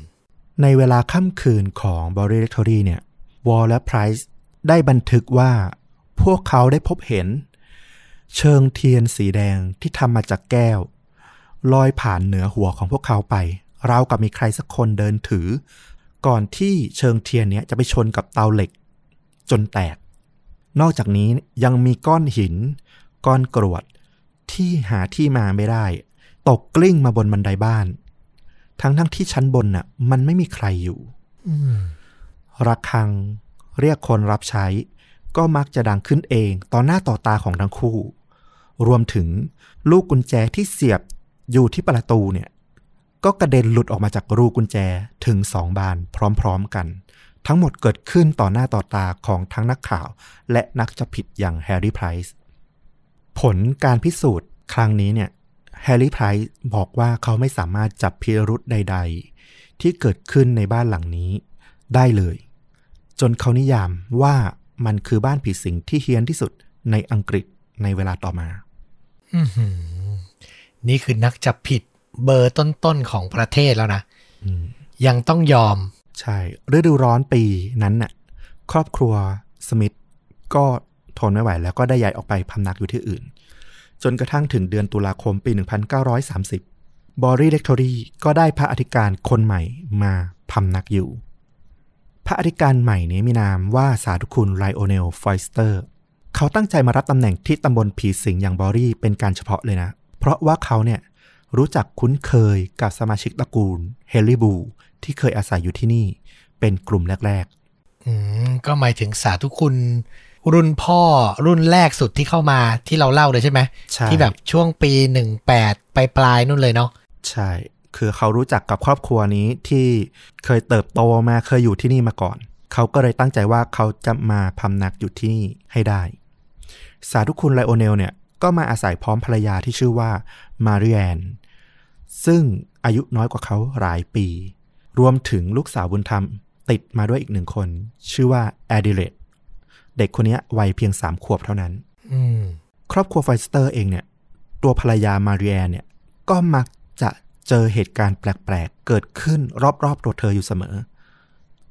ในเวลาค่ำคืนของบริเ c ทอรี่เนี่ย วอลและไพรส์ได้บันทึกว่า พวกเขาได้พบเห็น เชิงเทียนสีแดงที่ทำมาจากแก้ว ลอยผ่านเหนือหัวของพวกเขาไปราวกับมีใครสักคนเดินถือ ก่อนที่เชิงเทียนเนี้ยจะไปชนกับเตาเหล็ก จนแตก นอกจากนี้ยังมีก้อนหิน ก้อนกรวด ที่หาที่มาไม่ได้ ตกกลิ้งมาบนบันไดบ้าน ทั้งทั้งที่ชั้นบนน่ะ มันไม่มีใครอยู่อืมระฆังเรียกคนรับใช้ ก็มักจะดังขึ้นเองต่อหน้าต่อตาของทั้งคู่ รวมถึงลูกกุญแจที่เสียบอยู่ที่ประตูเนี่ยก็กระเด็นหลุดออกมาจากรูกุญแจถึงสองบานพร้อมๆกัน ทั้งหมดเกิดขึ้นต่อหน้าต่อตาของทั้งนักข่าว และนักจับผิดอย่างแฮร์รี่ไพรส์ผลการพิสูจน์ครั้งนี้เนี่ยแฮร์รี่ไพรส์บอกว่าเขาไม่สามารถจับพิรุธใด ๆ ที่เกิดขึ้นในบ้านหลังนี้ได้เลย จนเขานิยามว่า มันคือบ้านผีสิงที่เฮี้ยนที่สุดในอังกฤษในเวลาต่อมาอื้อหือนี่คือนักจับผิดเบอร์ต้นๆของประเทศแล้วนะอืมยังต้องยอม ใช่ ฤดูร้อนปีนั้นน่ะ ครอบครัวสมิธก็ทนไม่ไหวแล้วก็ได้ย้ายออกไปพำนักอยู่ที่อื่น จนกระทั่งถึงเดือนตุลาคมปี 1930 บอรี่เล็กทอรี่ก็ได้พระอธิการคนใหม่มาพำนักอยู่ พระอธิการใหม่นี้มีนามว่าสาธุคุณไลโอเนลฟอยสเตอร์ เขาตั้งใจมารับตำแหน่งที่ตำบลผีสิงอย่างบอรี่เป็นการเฉพาะเลยนะ เพราะว่าเขาเนี่ยรู้จักคุ้นเคยกับสมาชิกตระกูลเฮนรี่บู ที่เคยอาศัยอยู่ที่นี่ เป็นกลุ่มแรกอืม ก็หมายถึงสาธุคุณ รุ่นพ่อรุ่นแรกสุดที่เข้ามาที่เราเล่าเลยใช่ไหมใช่ที่แบบช่วงปีหนึ่งแปดปลายปลายๆนู่นเลยเนาะๆใช่ คือเขารู้จักกับครอบครัวนี้ที่เคยเติบโตมาเคยอยู่ที่นี่มาก่อน เขาก็เลยตั้งใจว่าเขาจะมาพำนักอยู่ที่นี่ให้ได้ สาธุคุณไลโอเนลเนี่ยก็มาอาศัยพร้อมภรรยาที่ชื่อว่ามาริแอนซึ่งอายุน้อยกว่าเขาหลายปี รวมถึงลูกสาวบุญธรรม ติดมาด้วยอีกหนึ่งคน ชื่อว่าแอดิเลตเด็กคนเนี้ยวัยเพียงสามขวบเท่านั้นอืมครอบครัวฟอยสเตอร์เองเนี่ย ตัวภรรยามาริแอนเนี่ย ก็มักจะ เจอเหตุการณ์แปลกๆ เกิดขึ้นรอบๆตัวเธออยู่เสมอ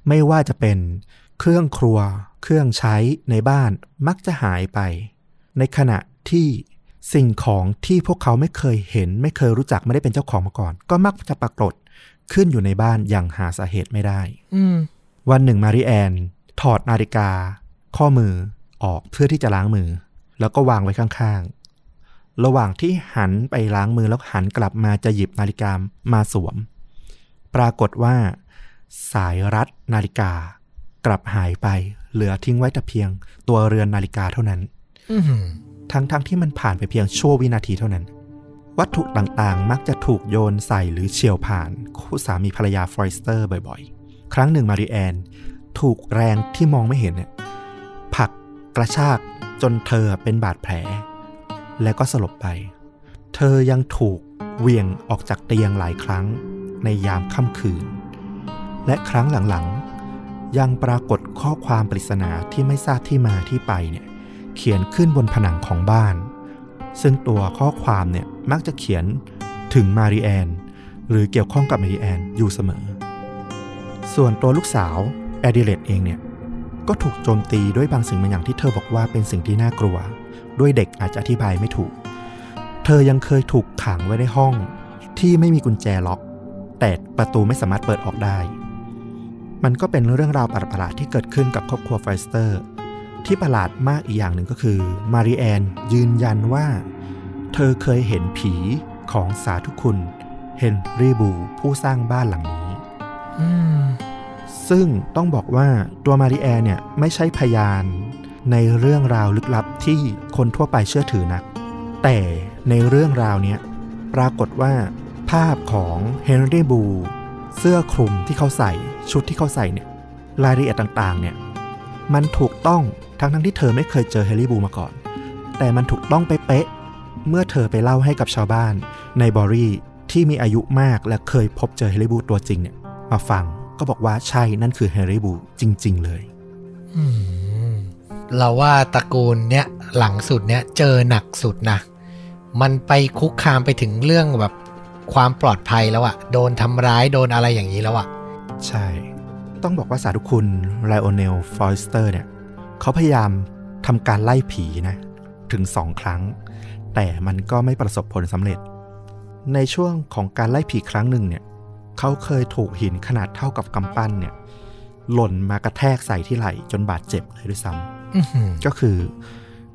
ไม่ว่าจะเป็นเครื่องครัว เครื่องใช้ในบ้านมักจะหายไป ในขณะที่สิ่งของที่พวกเขาไม่เคยเห็น ไม่เคยรู้จักไม่ได้เป็นเจ้าของมาก่อน ก็มักจะปรากฏขึ้นอยู่ในบ้านอย่างหาสาเหตุไม่ได้วันหนึ่งมาริแอน ถอดนาฬิกา ข้อมือออกเพื่อที่จะล้างมือ แล้วก็วางไว้ข้างๆ ระหว่างที่หันไปล้างมือแล้วหันกลับมาจะหยิบนาฬิกามาสวม ปรากฏว่า สายรัดนาฬิกากลับหายไป เหลือทิ้งไว้แต่เพียง ตัวเรือนนาฬิกาเท่านั้นอืมทั้งๆทที่มันผ่านไปเพียงชั่ววินาทีเท่านั้น วัตถุต่างๆ มักจะถูกโยนใส่หรือเฉียวผ่านคู่สามีภรรยาฟรอยสเตอร์บ่อยๆ ครั้งหนึ่งมาริแอน ถูกแรงที่มองไม่เห็นเนี่ยผลักกระชากจนเธอเป็นบาดแผล แล้วก็สลบไป เธอยังถูกเวียงออกจากเตียงหลายครั้งในยามค่ำคืน และครั้งหลังๆ ยังปรากฏข้อความปริศนาที่ไม่ทราบที่มาที่ไปเนี่ยเขียนขึ้นบนผนังของบ้าน ซึ่งตัวข้อความเนี่ยมักจะเขียนถึงมาริแอน หรือเกี่ยวข้องกับมาริแอนอยู่เสมอ ส่วนตัวลูกสาวแอดิเลตเองเนี่ยก็ถูกโจมตีด้วยบางสิ่งบางอย่างที่เธอบอกว่าเป็นสิ่งที่น่ากลัว ด้วยเด็กอาจจะอธิบายไม่ถูก เธอยังเคยถูกขังไว้ในห้องที่ไม่มีกุญแจล็อก แต่ประตูไม่สามารถเปิดออกได้ มันก็เป็นเรื่องราวประหลาดๆที่เกิดขึ้นกับครอบครัวฟอยสเตอร์ ที่ประหลาดมากอีกอย่างหนึ่งก็คือ มาริแอนยืนยันว่า เธอเคยเห็นผีของสาธุคุณเฮนรี่บูผู้สร้างบ้านหลังนี้อืมซึ่งต้องบอกว่าตัวมาริแอนเนี่ยไม่ใช่พยาน ในเรื่องราวลึกลับที่คนทั่วไปเชื่อถือนัก แต่ในเรื่องราวนี้ปรากฏว่า ภาพของเฮนรี่บูเสื้อคลุมที่เขาใส่ชุดที่เขาใส่เนี่ยรายละเอียดต่างๆเนี่ยมันถูกต้องทั้งทั้งๆที่เธอไม่เคยเจอเฮนรี่บูมาก่อน แต่มันถูกต้องเป๊ะเมื่อเธอไปเล่าให้กับชาวบ้านในบอรี่ที่มีอายุมากและเคยพบเจอเฮนรี่บูตัวจริงเนี่ยมาฟังก็บอกว่าใช่นั่นคือเฮนรี่บูจริง ๆ เลย อืม เราว่าตระกูลเนี้ยหลังสุดเนี้ยเจอหนักสุดนะ มันไปคุกคามไปถึงเรื่องแบบความปลอดภัยแล้วอะโดนทำร้ายโดนอะไรอย่างนี้แล้วอะใช่ ต้องบอกว่าสาธุคุณไลโอเนลฟอยสเตอร์เนี่ยเขาพยายามทำการไล่ผีนะ ถึงสองครั้ง แต่มันก็ไม่ประสบผลสำเร็จ ในช่วงของการไล่ผีครั้งหนึ่งเนี่ยเขาเคยถูกหินขนาดเท่ากับกำปั้นเนี่ยหล่นมากระแทกใส่ที่ไหล่จนบาดเจ็บเลยด้วยซ้ำ ก็คือ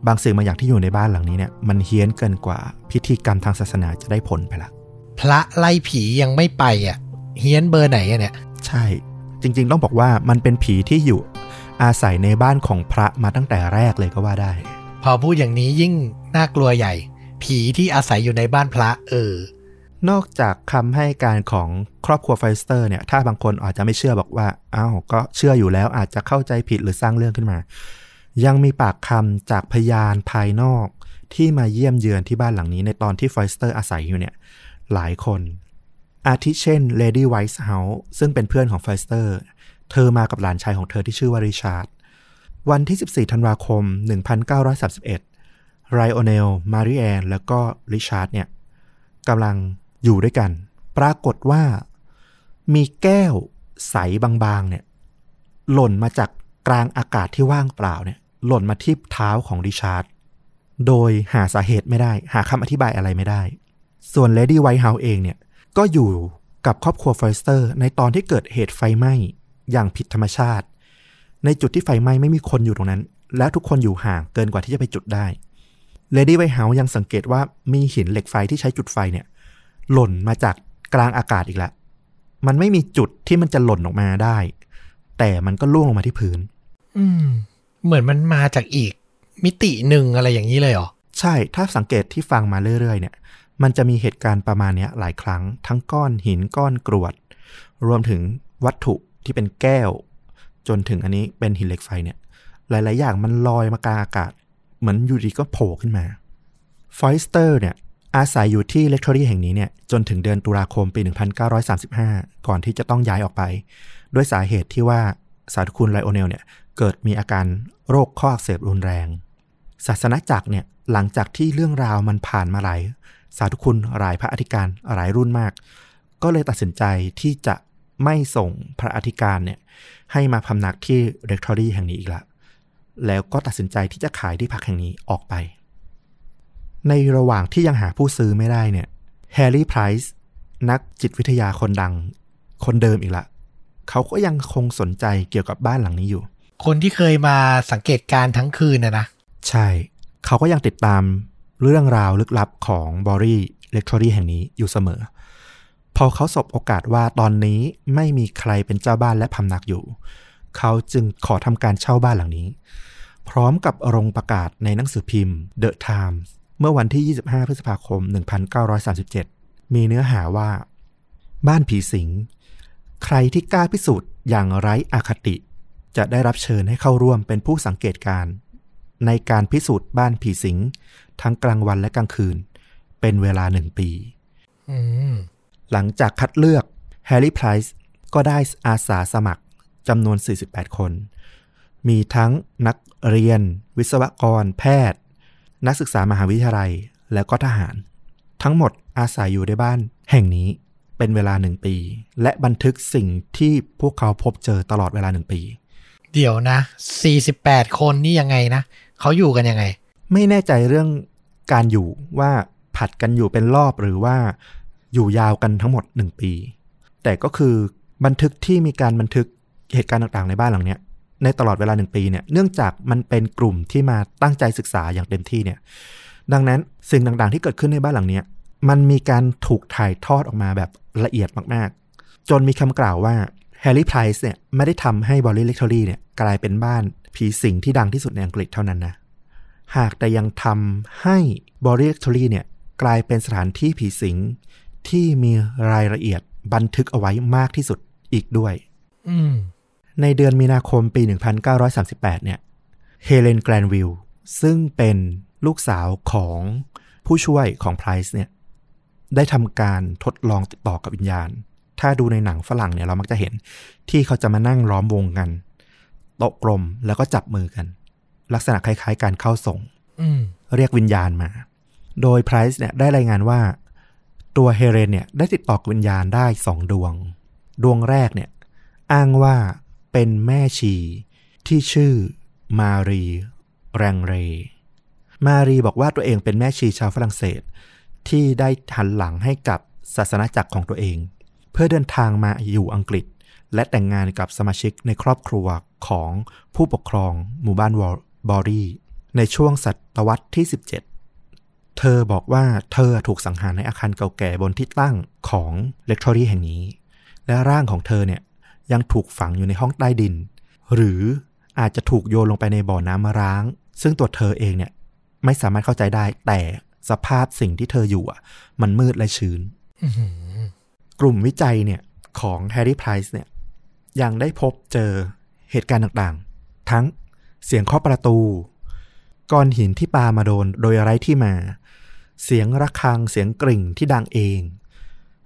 บางสิ่งบางอย่างที่อยู่ในบ้านหลังนี้เนี่ยมันเฮี้ยนเกินกว่าพิธีกรรมทางศาสนาจะได้ผลไปละ พระไล่ผียังไม่ไปอะเฮี้ยนเบอร์ไหนอะเนี่ย ใช่ จริง ๆ ต้องบอกว่ามันเป็นผีที่อยู่อาศัยในบ้านของพระมาตั้งแต่แรกเลยก็ว่าได้ พอพูดอย่างนี้ยิ่งน่ากลัวใหญ่ ผีที่อาศัยอยู่ในบ้านพระ เออ นอกจากคำให้การของครอบครัวไฟสเตอร์เนี่ย ถ้าบางคนอาจจะไม่เชื่อบอกว่า อ้าว ก็เชื่ออยู่แล้วอาจจะเข้าใจผิดหรือสร้างเรื่องขึ้นมา ยังมีปากคำจากพยานภายนอกที่มาเยี่ยมเยือนที่บ้านหลังนี้ในตอนที่ฟอยสเตอร์อาศัยอยู่เนี่ยหลายคน อาทิเช่นเลดี้ไวท์เฮาส์ซึ่งเป็นเพื่อนของฟอยสเตอร์ เธอมากับหลานชายของเธอที่ชื่อว่าริชาร์ดวันที่ 14 ธันวาคม 1931 ไลโอเนล มาริแอน แล้วก็ริชาร์ดเนี่ยกำลังอยู่ด้วยกัน ปรากฏว่ามีแก้วใสบางๆเนี่ยหล่นมาจากกลางอากาศที่ว่างเปล่าเนี่ย หล่นมาที่เท้าของริชาร์ดโดยหาสาเหตุไม่ได้ หาคำอธิบายอะไรไม่ได้ ส่วนเลดี้ไวท์เฮาส์เองเนี่ย ก็อยู่กับครอบครัวฟอยสเตอร์ ในตอนที่เกิดเหตุไฟไหม้อย่างผิดธรรมชาติ ในจุดที่ไฟไหม้ไม่มีคนอยู่ตรงนั้น และทุกคนอยู่ห่างเกินกว่าที่จะไปจุดได้เลดี้ไวท์เฮาส์ยังสังเกตว่ามีหินเหล็กไฟที่ใช้จุดไฟเนี่ย หล่นมาจากกลางอากาศอีกแล้วมันไม่มีจุดที่มันจะหล่นออกมาได้ แต่มันก็ร่วงลงมาที่พื้น อืม เหมือนมันมาจากอีกมิติหนึ่งอะไรอย่างนี้เลยเหรอ ใช่ถ้าสังเกตที่ฟังมาเรื่อยๆ เนี่ย มันจะมีเหตุการณ์ประมาณนี้หลายครั้ง ทั้งก้อนหินก้อนกรวด รวมถึงวัตถุที่เป็นแก้ว จนถึงอันนี้เป็นหินเหล็กไฟเนี่ย หลายๆ อย่างมันลอยมากลางอากาศ เหมือนอยู่ดีก็โผล่ขึ้นมาฟอยสเตอร์เนี่ยอาศัยอยู่ที่ rectory แห่งนี้เนี่ยจนถึงเดือนตุลาคมปี 1935 ก่อนที่จะต้องย้ายออกไป ด้วยสาเหตุที่ว่า สาธุคุณไลโอเนลเนี่ยเกิดมีอาการโรคข้ออักเสบรุนแรง ศาสนจักรเนี่ยหลังจากที่เรื่องราวมันผ่านมาหลายสาธุคุณหลายพระอธิการหลายรุ่นมาก ก็เลยตัดสินใจที่จะไม่ส่งพระอธิการเนี่ยให้มาพำนักที่ rectory แห่งนี้อีกละ แล้วก็ตัดสินใจที่จะขายที่พักแห่งนี้ออกไป ในระหว่างที่ยังหาผู้ซื้อไม่ได้เนี่ยแฮร์รี่ไพรส์นักจิตวิทยาคนดังคนเดิมอีกละ เขาก็ยังคงสนใจเกี่ยวกับบ้านหลังนี้อยู่ คนที่เคยมาสังเกตการณ์ทั้งคืนนะนะ ใช่ เขาก็ยังติดตามเรื่องราวลึกลับของ Borley Rectory แห่งนี้อยู่เสมอ พอเขาสบโอกาสว่าตอนนี้ไม่มีใครเป็นเจ้าบ้านและพำนักอยู่ เขาจึงขอทำการเช่าบ้านหลังนี้ พร้อมกับลงประกาศในหนังสือพิมพ์ The Times เมื่อวันที่ 25 พฤษภาคม 1937 มีเนื้อหาว่า บ้านผีสิง ใครที่กล้าพิสูจน์อย่างไร้อคติ จะได้รับเชิญให้เข้าร่วมเป็นผู้สังเกตการณ์ในการพิสูจน์บ้านผีสิง ทั้งกลางวันและกลางคืน เป็นเวลาหนึ่งปีอืมหลังจากคัดเลือกแฮร์รี่ไพรส์ก็ได้อาสาสมัครจำนวน 48 คน มีทั้งนักเรียน วิศวกร แพทย์ นักศึกษามหาวิทยาลัย แล้วก็ทหาร ทั้งหมดอาศัยอยู่ในบ้านแห่งนี้ เป็นเวลาหนึ่งปี และบันทึกสิ่งที่พวกเขาพบเจอตลอดเวลาหนึ่งปี เดี๋ยวนะ 48 คนนี่ยังไงนะ เขาอยู่กันยังไง ไม่แน่ใจเรื่องการอยู่ว่าผัดกันอยู่เป็นรอบหรือว่าอยู่ยาวกันทั้งหมดหนึ่งปี แต่ก็คือบันทึกที่มีการบันทึกเหตุการณ์ต่างๆในบ้านหลังเนี้ยในตลอดเวลาหนึ่งปีเนี่ยเนื่องจากมันเป็นกลุ่มที่มาตั้งใจศึกษาอย่างเต็มที่เนี่ย ดังนั้นสิ่งต่างๆที่เกิดขึ้นในบ้านหลังเนี้ยมันมีการถูกถ่ายทอดออกมาแบบ ละเอียดมากๆ จนมีคำกล่าวว่าแฮร์รี่ไพรส์เนี่ยไม่ได้ทำให้ Borley Rectory เนี่ยกลายเป็นบ้านผีสิงที่ดังที่สุดในอังกฤษเท่านั้นนะ หากแต่ยังทำให้ Borley Rectory เนี่ยกลายเป็นสถานที่ผีสิงที่มีรายละเอียดบันทึกเอาไว้มากที่สุดอีกด้วยอืมในเดือนมีนาคมปี 1938 เนี่ย เฮเลนแกรนวิลล์ซึ่งเป็นลูกสาวของผู้ช่วยของไพรส์เนี่ย ได้ทำการทดลองติดต่อกับวิญญาณ ถ้าดูในหนังฝรั่งเนี่ยเรามักจะเห็นที่เขาจะมานั่งล้อมวงกันโต๊ะกลมแล้วก็จับมือกัน ลักษณะคล้าย ๆ การเข้าส่งอืมเรียกวิญญาณมา โดยไพรส์เนี่ยได้รายงานว่า ตัวเฮเรนเนี่ยได้ติดต่อกับวิญญาณได้สองดวง ดวงแรกเนี่ย อ้างว่าเป็นแม่ชีที่ชื่อมารีแรงเร มารีบอกว่าตัวเองเป็นแม่ชีชาวฝรั่งเศส ที่ได้หันหลังให้กับศาสนาจักรของตัวเอง เพื่อเดินทางมาอยู่อังกฤษ และแต่งงานกับสมาชิกในครอบครัวของผู้ปกครองหมู่บ้านวอลบอรีในช่วงศตวรรษที่ 17 เธอบอกว่าเธอถูกสังหารในอาคารเก่าแก่บนที่ตั้งของเลคทอรี่แห่งนี้ และร่างของเธอเนี่ยยังถูกฝังอยู่ในห้องใต้ดิน หรืออาจจะถูกโยนลงไปในบ่อน้ำร้าง ซึ่งตัวเธอเองเนี่ยไม่สามารถเข้าใจได้แต่ สภาพสิ่งที่เธออยู่อะ มันมืดและชื้นอื้อหือกลุ่มวิจัยเนี่ยของแฮร์รี่ไพรส์เนี่ยยังได้พบเจอเหตุการณ์ต่างๆ ทั้งเสียงเคาะประตู ก้อนหินที่ปามาโดนโดยไร้ที่มา เสียงระฆังเสียงกริ่งที่ดังเอง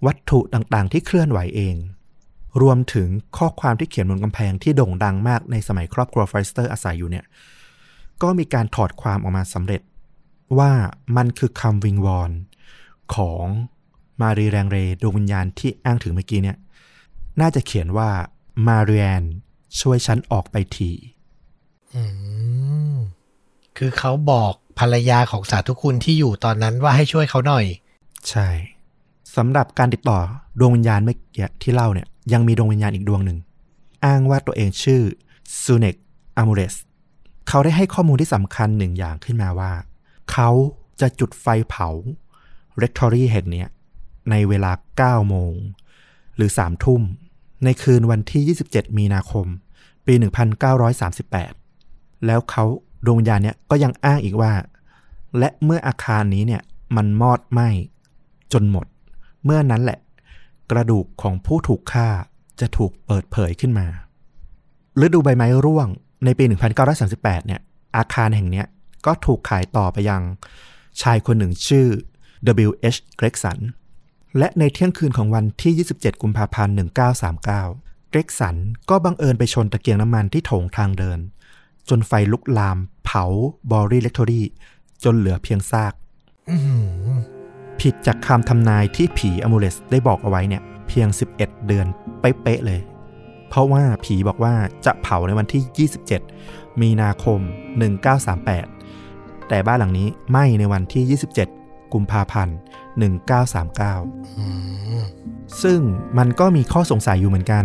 วัตถุต่างๆ ที่เคลื่อนไหวเอง รวมถึงข้อความที่เขียนบนกำแพงที่โด่งดังมากในสมัยครอบครัวฟอยสเตอร์อาศัยอยู่เนี่ย ก็มีการถอดความออกมาสำเร็จ ว่ามันคือคำวิงวอนของมารีแรงเรดวงวิญญาณที่อ้างถึงเมื่อกี้เนี่ย น่าจะเขียนว่ามาเรียนช่วยฉันออกไปทีอืมคือเขาบอกภรรยาของสาธุคุณที่อยู่ตอนนั้นว่าให้ช่วยเขาหน่อย ใช่สำหรับการติดต่อดวงวิญญาณเมื่อกี้ที่เล่าเนี่ย ยังมีดวงวิญญาณอีกดวงหนึ่ง อ้างว่าตัวเองชื่อซูเนกอามูเรสเขาได้ให้ข้อมูลที่สำคัญหนึ่งอย่างขึ้นมาว่า เขาจะจุดไฟเผาเรกทอรี่แห่งเนี้ยในเวลา 9 โมง หรือ 3 ทุ่ม ในคืนวันที่ 27 มีนาคม ปี 1938 แล้วเขาดวงวิญญาณเนี้ยก็ยังอ้างอีกว่า และเมื่ออาคารนี้เนี่ยมันมอดไหม้จนหมด เมื่อนั้นแหละ กระดูกของผู้ถูกฆ่าจะถูกเปิดเผยขึ้นมาฤดูใบไม้ร่วงในปี 1938 เนี่ย อาคารแห่งเนี้ย ก็ถูกขายต่อไปยังชายคนหนึ่งชื่อ W.H. Gregson และในเที่ยงคืนของวันที่ 27 กุมภาพันธ์ 1939 เกรกสันก็บังเอิญไปชนตะเกียงน้ำมันที่โถงทางเดิน จนไฟลุกลาม เผาบอรี่เล็กทอรี่ จนเหลือเพียงซากอือหือผิดจากคำทำนายที่ผีอมูเลสได้บอกเอาไว้เนี่ย เพียง 11 เดือนเป๊ะๆเลย เพราะว่าผีบอกว่าจะเผาในวันที่ 27 มีนาคม 1938 แต่บ้านหลังนี้ไหม้ในวันที่ 27 กุมภาพันธ์ 1939อืมซึ่งมันก็มีข้อสงสัยอยู่เหมือนกัน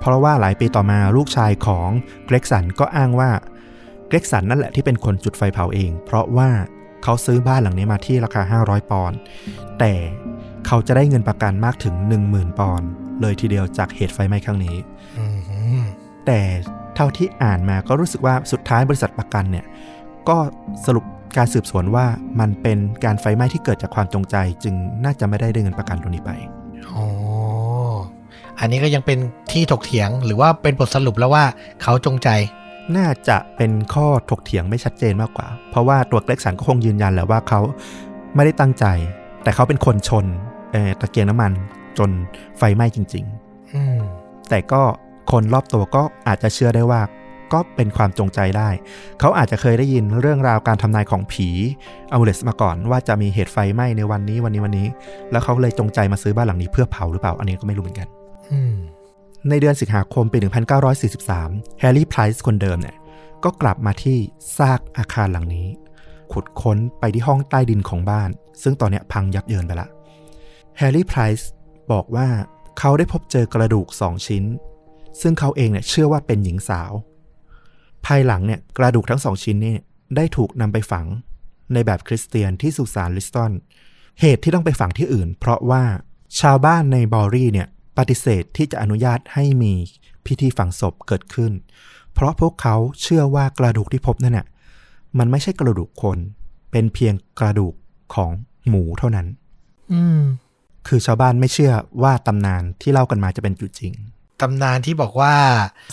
เพราะว่าหลายปีต่อมาลูกชายของเกรกสันก็อ้างว่าเกรกสันนั่นแหละที่เป็นคนจุดไฟเผาเอง เพราะว่าเขาซื้อบ้านหลังนี้มาที่ราคา 500 ปอนด์แต่เขาจะได้เงินประกันมากถึง 10,000 ปอนด์เลยทีเดียวจากเหตุไฟไหม้ครั้งนี้อือหือแต่เท่าที่อ่านมาก็รู้สึกว่าสุดท้ายบริษัทประกันเนี่ยก็สรุป การสืบสวนว่ามันเป็นการไฟไหม้ที่เกิดจากความจงใจ จึงน่าจะไม่ได้ได้เงินประกันตรงนี้ไปอ๋ออันนี้ก็ยังเป็นที่ถกเถียงหรือว่าเป็นบทสรุปแล้วว่าเขาจงใจ น่าจะเป็นข้อถกเถียงไม่ชัดเจนมากกว่า เพราะว่าตัวเกรกสันก็คงยืนยันแหละว่าเขาไม่ได้ตั้งใจ แต่เขาเป็นคนชนเอ่อตะเกียงน้ำมันจนไฟไหม้จริงอืมๆแต่ก็คนรอบตัวก็อาจจะเชื่อได้ว่า ก็เป็นความจงใจได้ เขาอาจจะเคยได้ยินเรื่องราวการทำนายของผีอ m มูเลสมาก่อนว่าจะมีเหตุไฟไหม้ในวันนี้วันนี้วันนี้ แล้วเขาเลยจงใจมาซื้อบ้านหลังนี้เพื่อเผาหรือเปล่า อันนี้ก็ไม่รู้เหมือนกันอืมในเดือนสิงหาคมปี 1943 แฮร์รี่ไพรส์คนเดิมเนี่ย ก็กลับมาที่ซากอาคารหลังนี้ ขุดค้นไปที่ห้องใต้ดินของบ้าน ซึ่งตอนเนี้ยพังยับเยินไปละ แฮร์รี่ไพรส์บอกว่าเขาได้พบเจอกระดูกสองชิ้น ซึ่งเขาเองเนี่ยเชื่อว่าเป็นหญิงสาว ภายหลังเนี่ยกระดูกทั้งสองชิ้นนี่ได้ถูกนำไปฝังในแบบคริสเตียนที่สุสานลิสตันเหตุที่ต้องไปฝังที่อื่น เพราะว่าชาวบ้านในบอรี่เนี่ยปฏิเสธที่จะอนุญาตให้มีพิธีฝังศพเกิดขึ้น เพราะพวกเขาเชื่อว่ากระดูกที่พบนั่นน่ะมันไม่ใช่กระดูกคน เป็นเพียงกระดูกของหมูเท่านั้น อืมคือชาวบ้านไม่เชื่อว่าตำนานที่เล่ากันมาจะเป็นจุดจริง ตำนานที่บอกว่า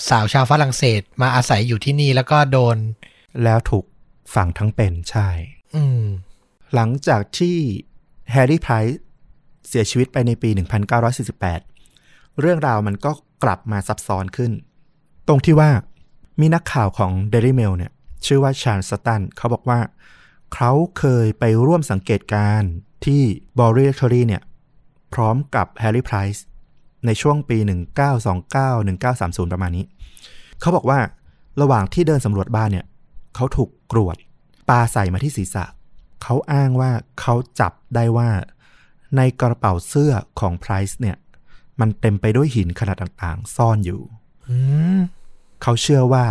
สาวชาวฝรั่งเศสมาอาศัยอยู่ที่นี่แล้วก็โดน แล้วถูกฝังทั้งเป็นใช่ อืม หลังจากที่แฮร์รี่ไพรส์เสียชีวิตไปในปี 1948 เรื่องราวมันก็กลับมาซับซ้อนขึ้น ตรงที่ว่ามีนักข่าวของ Daily Mail เนี่ย ชื่อว่าชา l สตันเขาบอกว่า เขาเคยไปร่วมสังเกตการณ์ที่ Borley Rectory เนี่ย พร้อมกับแฮร์รี่ไพรส์ ในช่วงปี 1929-1930 ประมาณนี้ เขาบอกว่าระหว่างที่เดินสำรวจบ้านเนี่ย เขาถูกกรวดปาใส่มาที่ศีรษะ เขาอ้างว่าเขาจับได้ว่า ในกระเป๋าเสื้อของไพรส์เนี่ย มันเต็มไปด้วยหินขนาดต่างๆ ซ่อนอยู่ เขาเชื่อว่า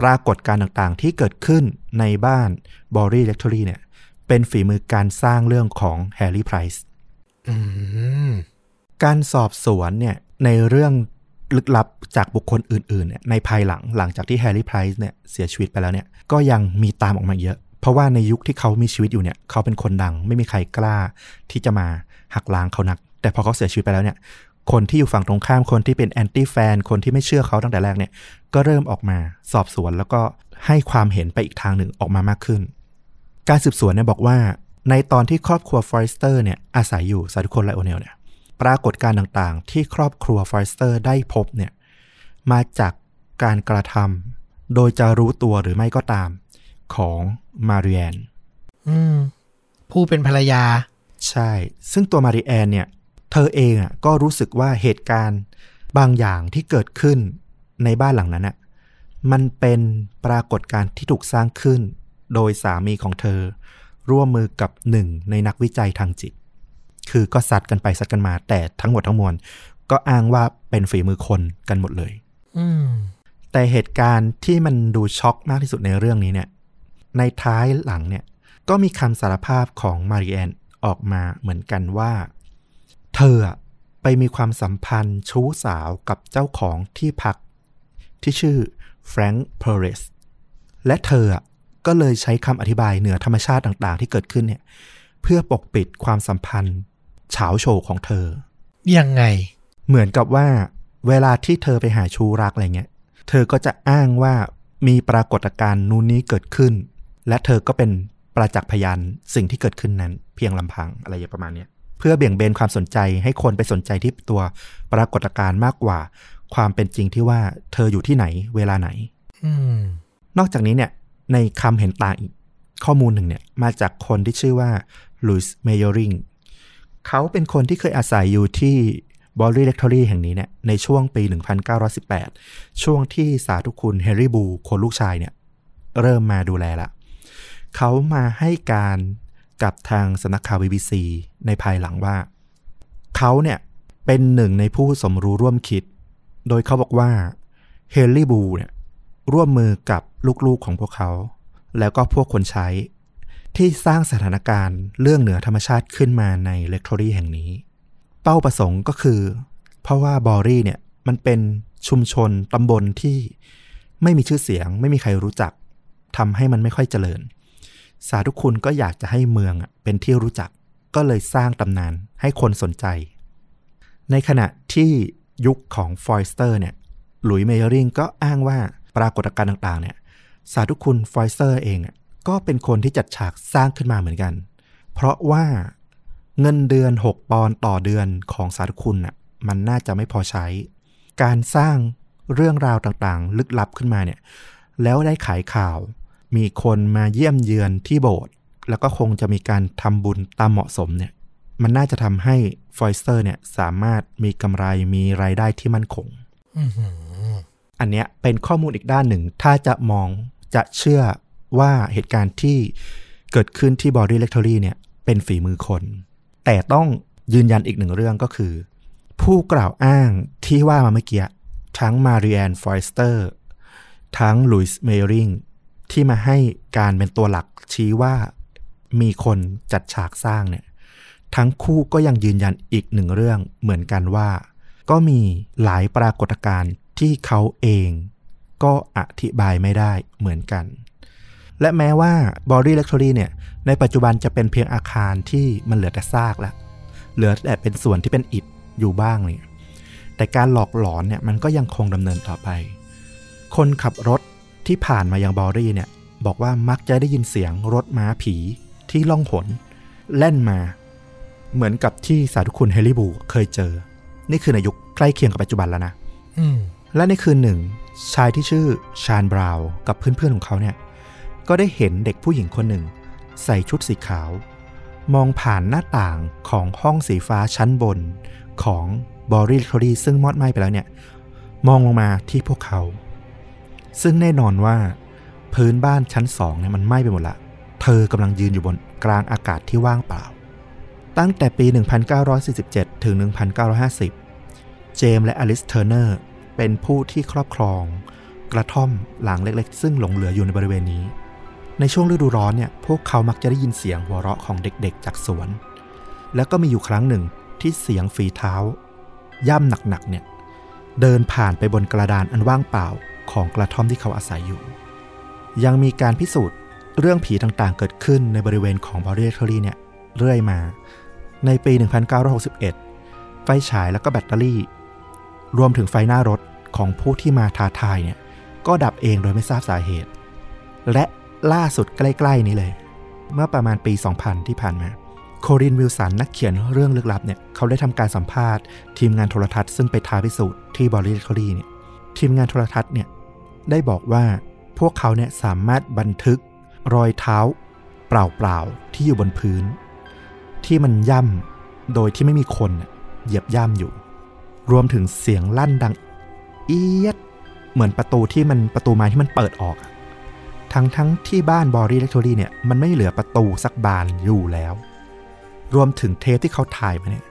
ปรากฏการณ์ต่างๆ ที่เกิดขึ้นในบ้านบอรี่เ r คทอรี่เนี่ย เป็นฝีมือการสร้างเรื่องของแฮร์รี่ไพรส์ การสอบสวนเนี่ยในเรื่องลึกลับจากบุคคลอื่นๆเนี่ยในภายหลังหลังจากที่แฮร์รี่ไพรส์เนี่ยเสียชีวิตไปแล้วเนี่ยก็ยังมีตามออกมาเยอะ เพราะว่าในยุคที่เขามีชีวิตอยู่เนี่ยเขาเป็นคนดังไม่มีใครกล้าที่จะมาหักล้างเขานัก แต่พอเขาเสียชีวิตไปแล้วเนี่ยคนที่อยู่ฝั่งตรงข้ามคนที่เป็นแอนตี้แฟนคนที่ไม่เชื่อเขาตั้งแต่แรกเนี่ยก็เริ่มออกมาสอบสวนแล้วก็ให้ความเห็นไปอีกทางหนึ่งออกมามากขึ้น การสืบสวนเนี่ยบอกว่าในตอนที่ครอบครัวฟอยสเตอร์เนี่ยอาศัยอยู่สาธุคุณไลโอเนลเนี่ย ปรากฏการณ์ต่างๆ ที่ครอบครัวฟอยสเตอร์ได้พบเนี่ยมาจากการกระทำโดยจะรู้ตัวหรือไม่ก็ตามของมาริแอนผู้เป็นภรรยา ใช่ ซึ่งตัวมาริแอนเนี่ย เธอเองอะก็รู้สึกว่าเหตุการณ์บางอย่างที่เกิดขึ้นในบ้านหลังนั้นอะมันเป็นปรากฏการณ์ที่ถูกสร้างขึ้น โดยสามีของเธอ ร่วมมือกับหนึ่งในนักวิจัยทางจิต คือก็ซัดกันไปซัดกันมา แต่ทั้งหมดทั้งมวลก็อ้างว่าเป็นฝีมือคนกันหมดเลย อืแต่เหตุการณ์ที่มันดูช็อกมากที่สุดในเรื่องนี้เนี่ย ในท้ายหลังเนี่ย ก็มีคำสารภาพของมาริแอนออกมาเหมือนกันว่า เธอไปมีความสัมพันธ์ชู้สาวกับเจ้าของที่พัก ที่ชื่อแฟรงค์เพเรสและเธอก็เลยใช้คำอธิบายเหนือธรรมชาติต่างๆ ที่เกิดขึ้นเนี่ย เพื่อปกปิดความสัมพันธ์ เฉาโฉของเธอ ยังไง เหมือนกับว่า เวลาที่เธอไปหาชูรักอะไรเงี้ย เธอก็จะอ้างว่ามีปรากฏการณ์นู้นนี้เกิดขึ้น และเธอก็เป็นประจักษ์พยานสิ่งที่เกิดขึ้นนั้น เพียงลำพังอะไรอย่างประมาณเนี้ยเพื่อเบี่ยงเบนความสนใจให้คนไปสนใจที่ตัวปรากฏการณ์มากกว่า ความเป็นจริงที่ว่าเธออยู่ที่ไหน เวลาไหนอืมนอกจากนี้เนี่ย ในคำเห็นต่างอีกข้อมูลหนึ่งเนี่ย มาจากคนที่ชื่อว่าลุยส์เมยอริง เขาเป็นคนที่เคยอาศัยอยู่ที่บอรี่เ r คทอรี่แห่งนี้เนี่ยในช่วงปี 1918 ช่วงที่สาธุคุณเฮรี่บูคนลูกชายเนี่ยเริ่มมาดูแลละ เขามาให้การกับทางสนักข่าว BBC ในภายหลังว่า เขาเนี่ยเป็นหนึ่งในผู้สมรู้ร่วมคิด โดยเขาบอกว่าเฮนรี่บูลเนี่ยร่วมมือกับลูกๆของพวกเขา แล้วก็พวกคนใช้ ที่สร้างสถานการณ์เรื่องเหนือธรรมชาติขึ้นมาใน Rectory แห่งนี้ เป้าประสงค์ก็คือ เพราะว่าบอรี่เนี่ยมันเป็นชุมชนตำบลที่ไม่มีชื่อเสียง ไม่มีใครรู้จักทำให้มันไม่ค่อยเจริญ สาธุคุณก็อยากจะให้เมืองเป็นที่รู้จัก ก็เลยสร้างตำนานให้คนสนใจ ในขณะที่ยุคของฟอยสเตอร์เนี่ยหลุยส์เมเยอริงก็อ้างว่าปรากฏการณ์ต่างๆเนี่ยสาธุคุณฟอยสเตอร์เอง ก็เป็นคนที่จัดฉากสร้างขึ้นมาเหมือนกัน เพราะว่าเงินเดือน 6 ปอนด์ต่อเดือนของสาธุคุณน่ะมันน่าจะไม่พอใช้ การสร้างเรื่องราวต่างๆ ลึกลับขึ้นมาเนี่ย แล้วได้ขายข่าว มีคนมาเยี่ยมเยือนที่โบสถ์แล้วก็คงจะมีการทำบุญตามเหมาะสมเนี่ย มันน่าจะทำให้ฟอยสเตอร์เนี่ยสามารถมีกำไรมีรายได้ที่มั่นคงอือหืออันเนี้ยเป็นข้อมูลอีกด้านหนึ่ง ถ้าจะมองจะเชื่อ ว่าเหตุการณ์ที่เกิดขึ้นที่บอดี้เ r คทอรี่เนี่ยเป็นฝีมือคน แต่ต้องยืนยันอีกหนึ่งเรื่องก็คือ ผู้กล่าวอ้างที่ว่ามาเมื่อกี้ทั้งมาริแอนฟอยสเตอร์ทั้งหลุยส์เมเยอริงที่มาให้การเป็นตัวหลักชี้ว่ามีคนจัดฉากสร้างเนี่ยทั้งคู่ก็ยังยืนยันอีกหนึ่งเรื่องเหมือนกันว่า ก็มีหลายปรากฏการณ์ที่เขาเองก็อธิบายไม่ได้เหมือนกัน และแม้ว่า Borley Rectory เนี่ยในปัจจุบันจะเป็นเพียงอาคารที่มันเหลือแต่ซากแล้ว เหลือแต่เป็นส่วนที่เป็นอิฐอยู่บ้างเนี่ยแต่การหลอกหลอนเนี่ยมันก็ยังคงดำเนินต่อไป คนขับรถที่ผ่านมายังบอรี่เนี่ยบอกว่ามักจะได้ยินเสียงรถม้าผีที่ล่องหนแล่นมา เหมือนกับที่สาธุคุณเฮลิบูเคยเจอ นี่คือในยุคใกล้เคียงกับปัจจุบันแล้วนะอืมและในคืนหนึ่ง ชายที่ชื่อชาญบราวน์กับเพื่อนๆของเขาเนี่ย ก็ได้เห็นเด็กผู้หญิงคนหนึ่ง ใส่ชุดสีขาว มองผ่านหน้าต่างของห้องสีฟ้าชั้นบนของ Borley Rectory ซึ่งมอดไหม้ไปแล้วเนี่ย มองลงมาที่พวกเขา ซึ่งแน่นอนว่า พื้นบ้านชั้นสองเนี่ยมันไหม้ไปหมดละเธอกำลังยืนอยู่บนกลางอากาศที่ว่างเปล่า ตั้งแต่ปี 1947 ถึง 1950 เจมส์และอลิสเทอร์เนอร์เป็นผู้ที่ครอบครอง กระท่อมหลังเล็กๆ ซึ่งหลงเหลืออยู่ในบริเวณนี้ ในช่วงฤดูร้อนเนี่ยพวกเขามักจะได้ยินเสียงหัวเราะของเด็กๆ จากสวน แล้วก็มีอยู่ครั้งหนึ่งที่เสียงฝีเท้า ย่ำหนักๆเนี่ยเดินผ่านไปบนกระดานอันว่างเปล่าของกระท่อมที่เขาอาศัยอยู่ ยังมีการพิสูจน์เรื่องผีต่างๆ เกิดขึ้นในบริเวณของบอเรียทอรี่เนี่ยเรื่อยมา ในปี 1961 ไฟฉายแล้วก็แบตเตอรี่ รวมถึงไฟหน้ารถของผู้ที่มาท้าทายเนี่ยก็ดับเองโดยไม่ทราบสาเหตุ และ ล่าสุดใกล้ๆนี้เลย เมื่อประมาณปี 2000 ที่ผ่านมาโครินวิลสันนักเขียนเรื่องลึกลับเนี่ยเขาได้ทำการสัมภาษณ์ ทีมงานโทรทัศน์ซึ่งไปท้าพิสูจน์ที่บริลคอรีเนี่ยทีมงานโทรทัศน์เนี่ยได้บอกว่าพวกเขาเนี่ยสามารถบันทึกรอยเท้าเปล่าๆที่อยู่บนพื้น ที่มันย่ำโดยที่ไม่มีคนน่ะเหยียบย่ำอยู่ รวมถึงเสียงลั่นดัง เอียดเหมือนประตูที่มันประตูไม้ที่มันเปิดออกอะ ทั้งทั้งที่บ้านบอรี่เล็กทอรี่เนี่ยมันไม่เหลือประตูสักบานอยู่แล้ว รวมถึงเทปที่เขาถ่ายมาเนี่ย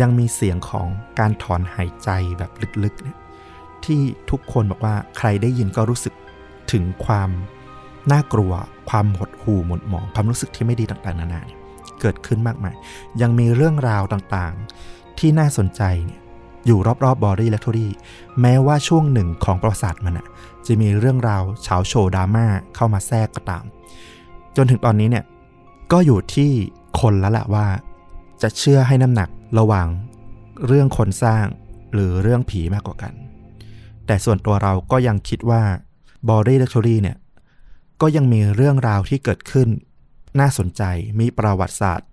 ยังมีเสียงของการถอนหายใจแบบลึกๆเนี่ยที่ทุกคนบอกว่าใครได้ยินก็รู้สึกถึงความน่ากลัว ความหดหู่หม่นหมองความรู้สึกที่ไม่ดีต่างๆนานาเนี่ยเกิดขึ้นมากมาย ยังมีเรื่องราวต่างๆ ที่น่าสนใจเนี่ยอยู่รอบๆบอรี่และทอรี่แม้ว่าช่วงหนึ่งของประวัติศาสตร์มันอะ จะมีเรื่องราวเฉาโชว์ดราม่าเข้ามาแทรกก็ตาม จนถึงตอนนี้เนี่ยก็อยู่ที่คนแล้วแหละว่า จะเชื่อให้น้ำหนักระหว่างเรื่องคนสร้างหรือเรื่องผีมากกว่ากัน แต่ส่วนตัวเราก็ยังคิดว่าบอรี่และทอรี่เนี่ยก็ยังมีเรื่องราวที่เกิดขึ้น น่าสนใจมีประวัติศาสตร์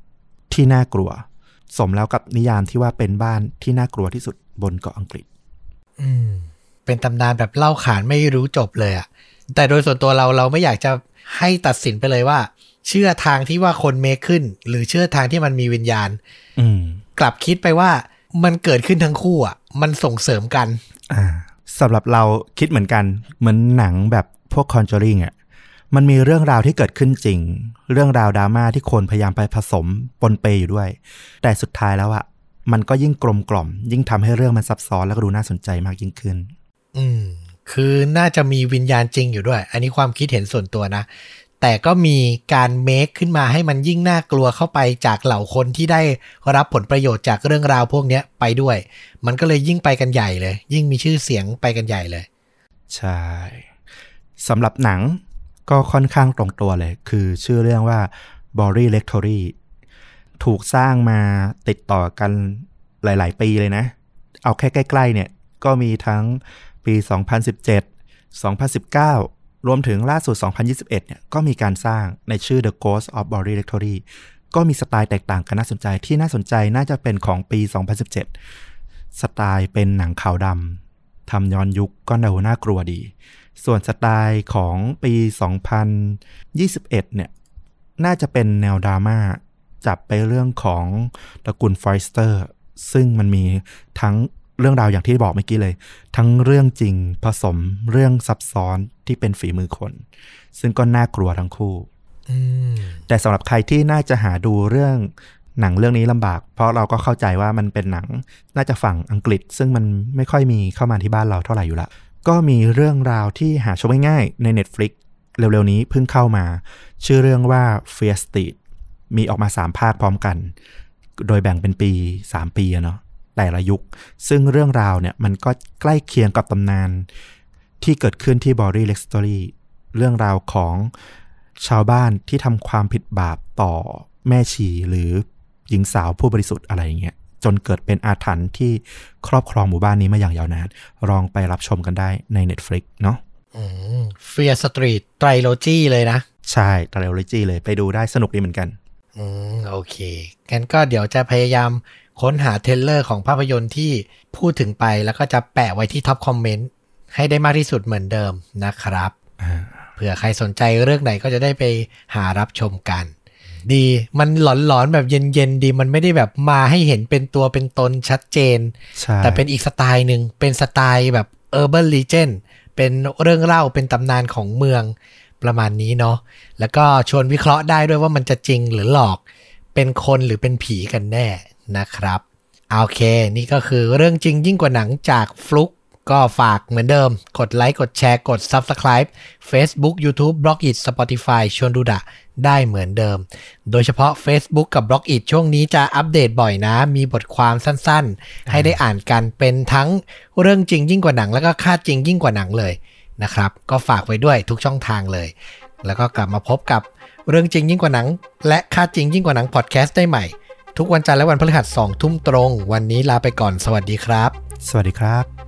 ที่น่ากลัว สมแล้วกับนิยามที่ว่าเป็นบ้านที่น่ากลัวที่สุดบนเกาะอังกฤษ อืม เป็นตำนานแบบเล่าขานไม่รู้จบเลยอะแต่โดยส่วนตัวเราเราไม่อยากจะให้ตัดสินไปเลยว่า เชื่อทางที่ว่าคนเมคขึ้น หรือเชื่อทางที่มันมีวิญญาณอืมกลับคิดไปว่ามันเกิดขึ้นทั้งคู่อะ มันส่งเสริมกันอ่าสำหรับเราคิดเหมือนกัน เหมือนหนังแบบพวก Conjuring อะมันมีเรื่องราวที่เกิดขึ้นจริง เรื่องราวดราม่าที่คนพยายามไปผสมปนเปอยู่ด้วย แต่สุดท้ายแล้วอะมันก็ยิ่งกลมกล่อม ยิ่งทำให้เรื่องมันซับซ้อนแล้วก็ดูน่าสนใจมากยิ่งขึ้น อืม คือน่าจะมีวิญญาณจริงอยู่ด้วย อันนี้ความคิดเห็นส่วนตัวนะ แต่ก็มีการเมคขึ้นมาให้มันยิ่งน่ากลัวเข้าไปจากเหล่าคนที่ได้รับผลประโยชน์จากเรื่องราวพวกนี้ไปด้วย มันก็เลยยิ่งไปกันใหญ่เลย ยิ่งมีชื่อเสียงไปกันใหญ่เลย ใช่สำหรับหนังก็ค่อนข้างตรงตัวเลย คือชื่อเรื่องว่า b o r y Lectory ถูกสร้างมาติดต่อกันหลาย ๆ ปีเลยนะ เอาแค่ใกล้ ๆ เนี่ย ก็มีทั้ง ปี 2017 2019 รวมถึงล่าสุด 2021 เนี่ยก็มีการสร้างในชื่อ The Ghost of b o r y Lectory ก็มีสไตล์แตกต่างกันน่าสนใจที่น่าสนใจน่าจะเป็นของปี 2017 สไตล์เป็นหนังขาวดำทำย้อนยุคก็ดูน่ากลัวดี ส่วนสไตล์ของปี 2021 เนี่ยน่าจะเป็นแนวดราม่าจับไปเรื่องของตระกูลฟอยสเตอร์ ซึ่งมันมีทั้ง เรื่องราวอย่างที่บอกเมื่อกี้เลย ทั้งเรื่องจริงผสมเรื่องซับซ้อนที่เป็นฝีมือคน ซึ่งก็น่ากลัวทั้งคู่อืมแต่สำหรับใครที่น่าจะหาดูเรื่องหนังเรื่องนี้ลำบาก เพราะเราก็เข้าใจว่ามันเป็นหนัง น่าจะฝั่งอังกฤษ ซึ่งมันไม่ค่อยมีเข้ามาที่บ้านเราเท่าไหร่อยู่ละก็มีเรื่องราวที่หาชมง่ายๆใน Netflix เร็วๆนี้เพิ่งเข้ามา ชื่อเรื่องว่า Fear Street มีออกมา 3 ภาคพร้อมกัน โดยแบ่งเป็นปี 3 ปีอะเนาะ แต่ละยุค ซึ่งเรื่องราวเนี่ยมันก็ใกล้เคียงกับตำนาน ที่เกิดขึ้นที่บอรี่เล็กสตอรี่เรื่องราวของชาวบ้านที่ทำความผิดบาปต่อแม่ชีหรือหญิงสาวผู้บริสุทธิ์อะไรอย่างเงี้ยจนเกิดเป็นอาถรรพ์ที่ครอบครองหมู่บ้านนี้มาอย่างยาวนานลองไปรับชมกันได้ใน Netflix เนาะFear Street trilogy เลยนะ ใช่ trilogy เลยไปดูได้สนุกดีเหมือนกัน อืมโอเค งั้นก็เดี๋ยวจะพยายามค้นหา trailer ของภาพยนตร์ที่พูดถึงไปแล้วก็จะแปะไว้ที่ top comment ให้ได้มากที่สุดเหมือนเดิมนะครับอ่าเผื่อใครสนใจเรื่องไหนก็จะได้ไปหารับชมกัน ดีมันหลอนๆแบบเย็นๆดีมันไม่ได้แบบมาให้เห็นเป็นตัวเป็นตนชัดเจนใช่แต่เป็นอีกสไตล์หนึ่งเป็นสไตล์แบบ Urban Legend เป็นเรื่องเล่าเป็นตำนานของเมือง ประมาณนี้เนาะแล้วก็ชวนวิเคราะห์ได้ด้วยว่ามันจะจริงหรือหลอกเป็นคนหรือเป็นผีกันแน่นะครับโอเค นี่ก็คือเรื่องจริงยิ่งกว่าหนังจากฟลุกก็ฝากเหมือนเดิม กดไลค์ กดแชร์ กด Subscribe Facebook YouTube b l o g i t Spotify ชวนดูดะได้เหมือนเดิม โดยเฉพาะ Facebook กับ b l o g i t ช่วงนี้จะอัปเดตบ่อยนะ มีบทความสั้นๆ ให้ได้อ่านกันเป็นทั้งเรื่องจริงยิ่งกว่าหนัง แล้วก็ค่าจริงยิ่งกว่าหนังเลย นะครับ ก็ฝากไว้ด้วยทุกช่องทางเลย แล้วก็กลับมาพบกับเรื่องจริงยิ่งกว่าหนัง และค่าจริงยิ่งกว่าหนังพอดแคสต์ได้ใหม่ ทุกวันจันทร์และวันพฤหัสสองทุ่มตรง วันนี้ลาไปก่อนสวัสดีครับ สวัสดีครับ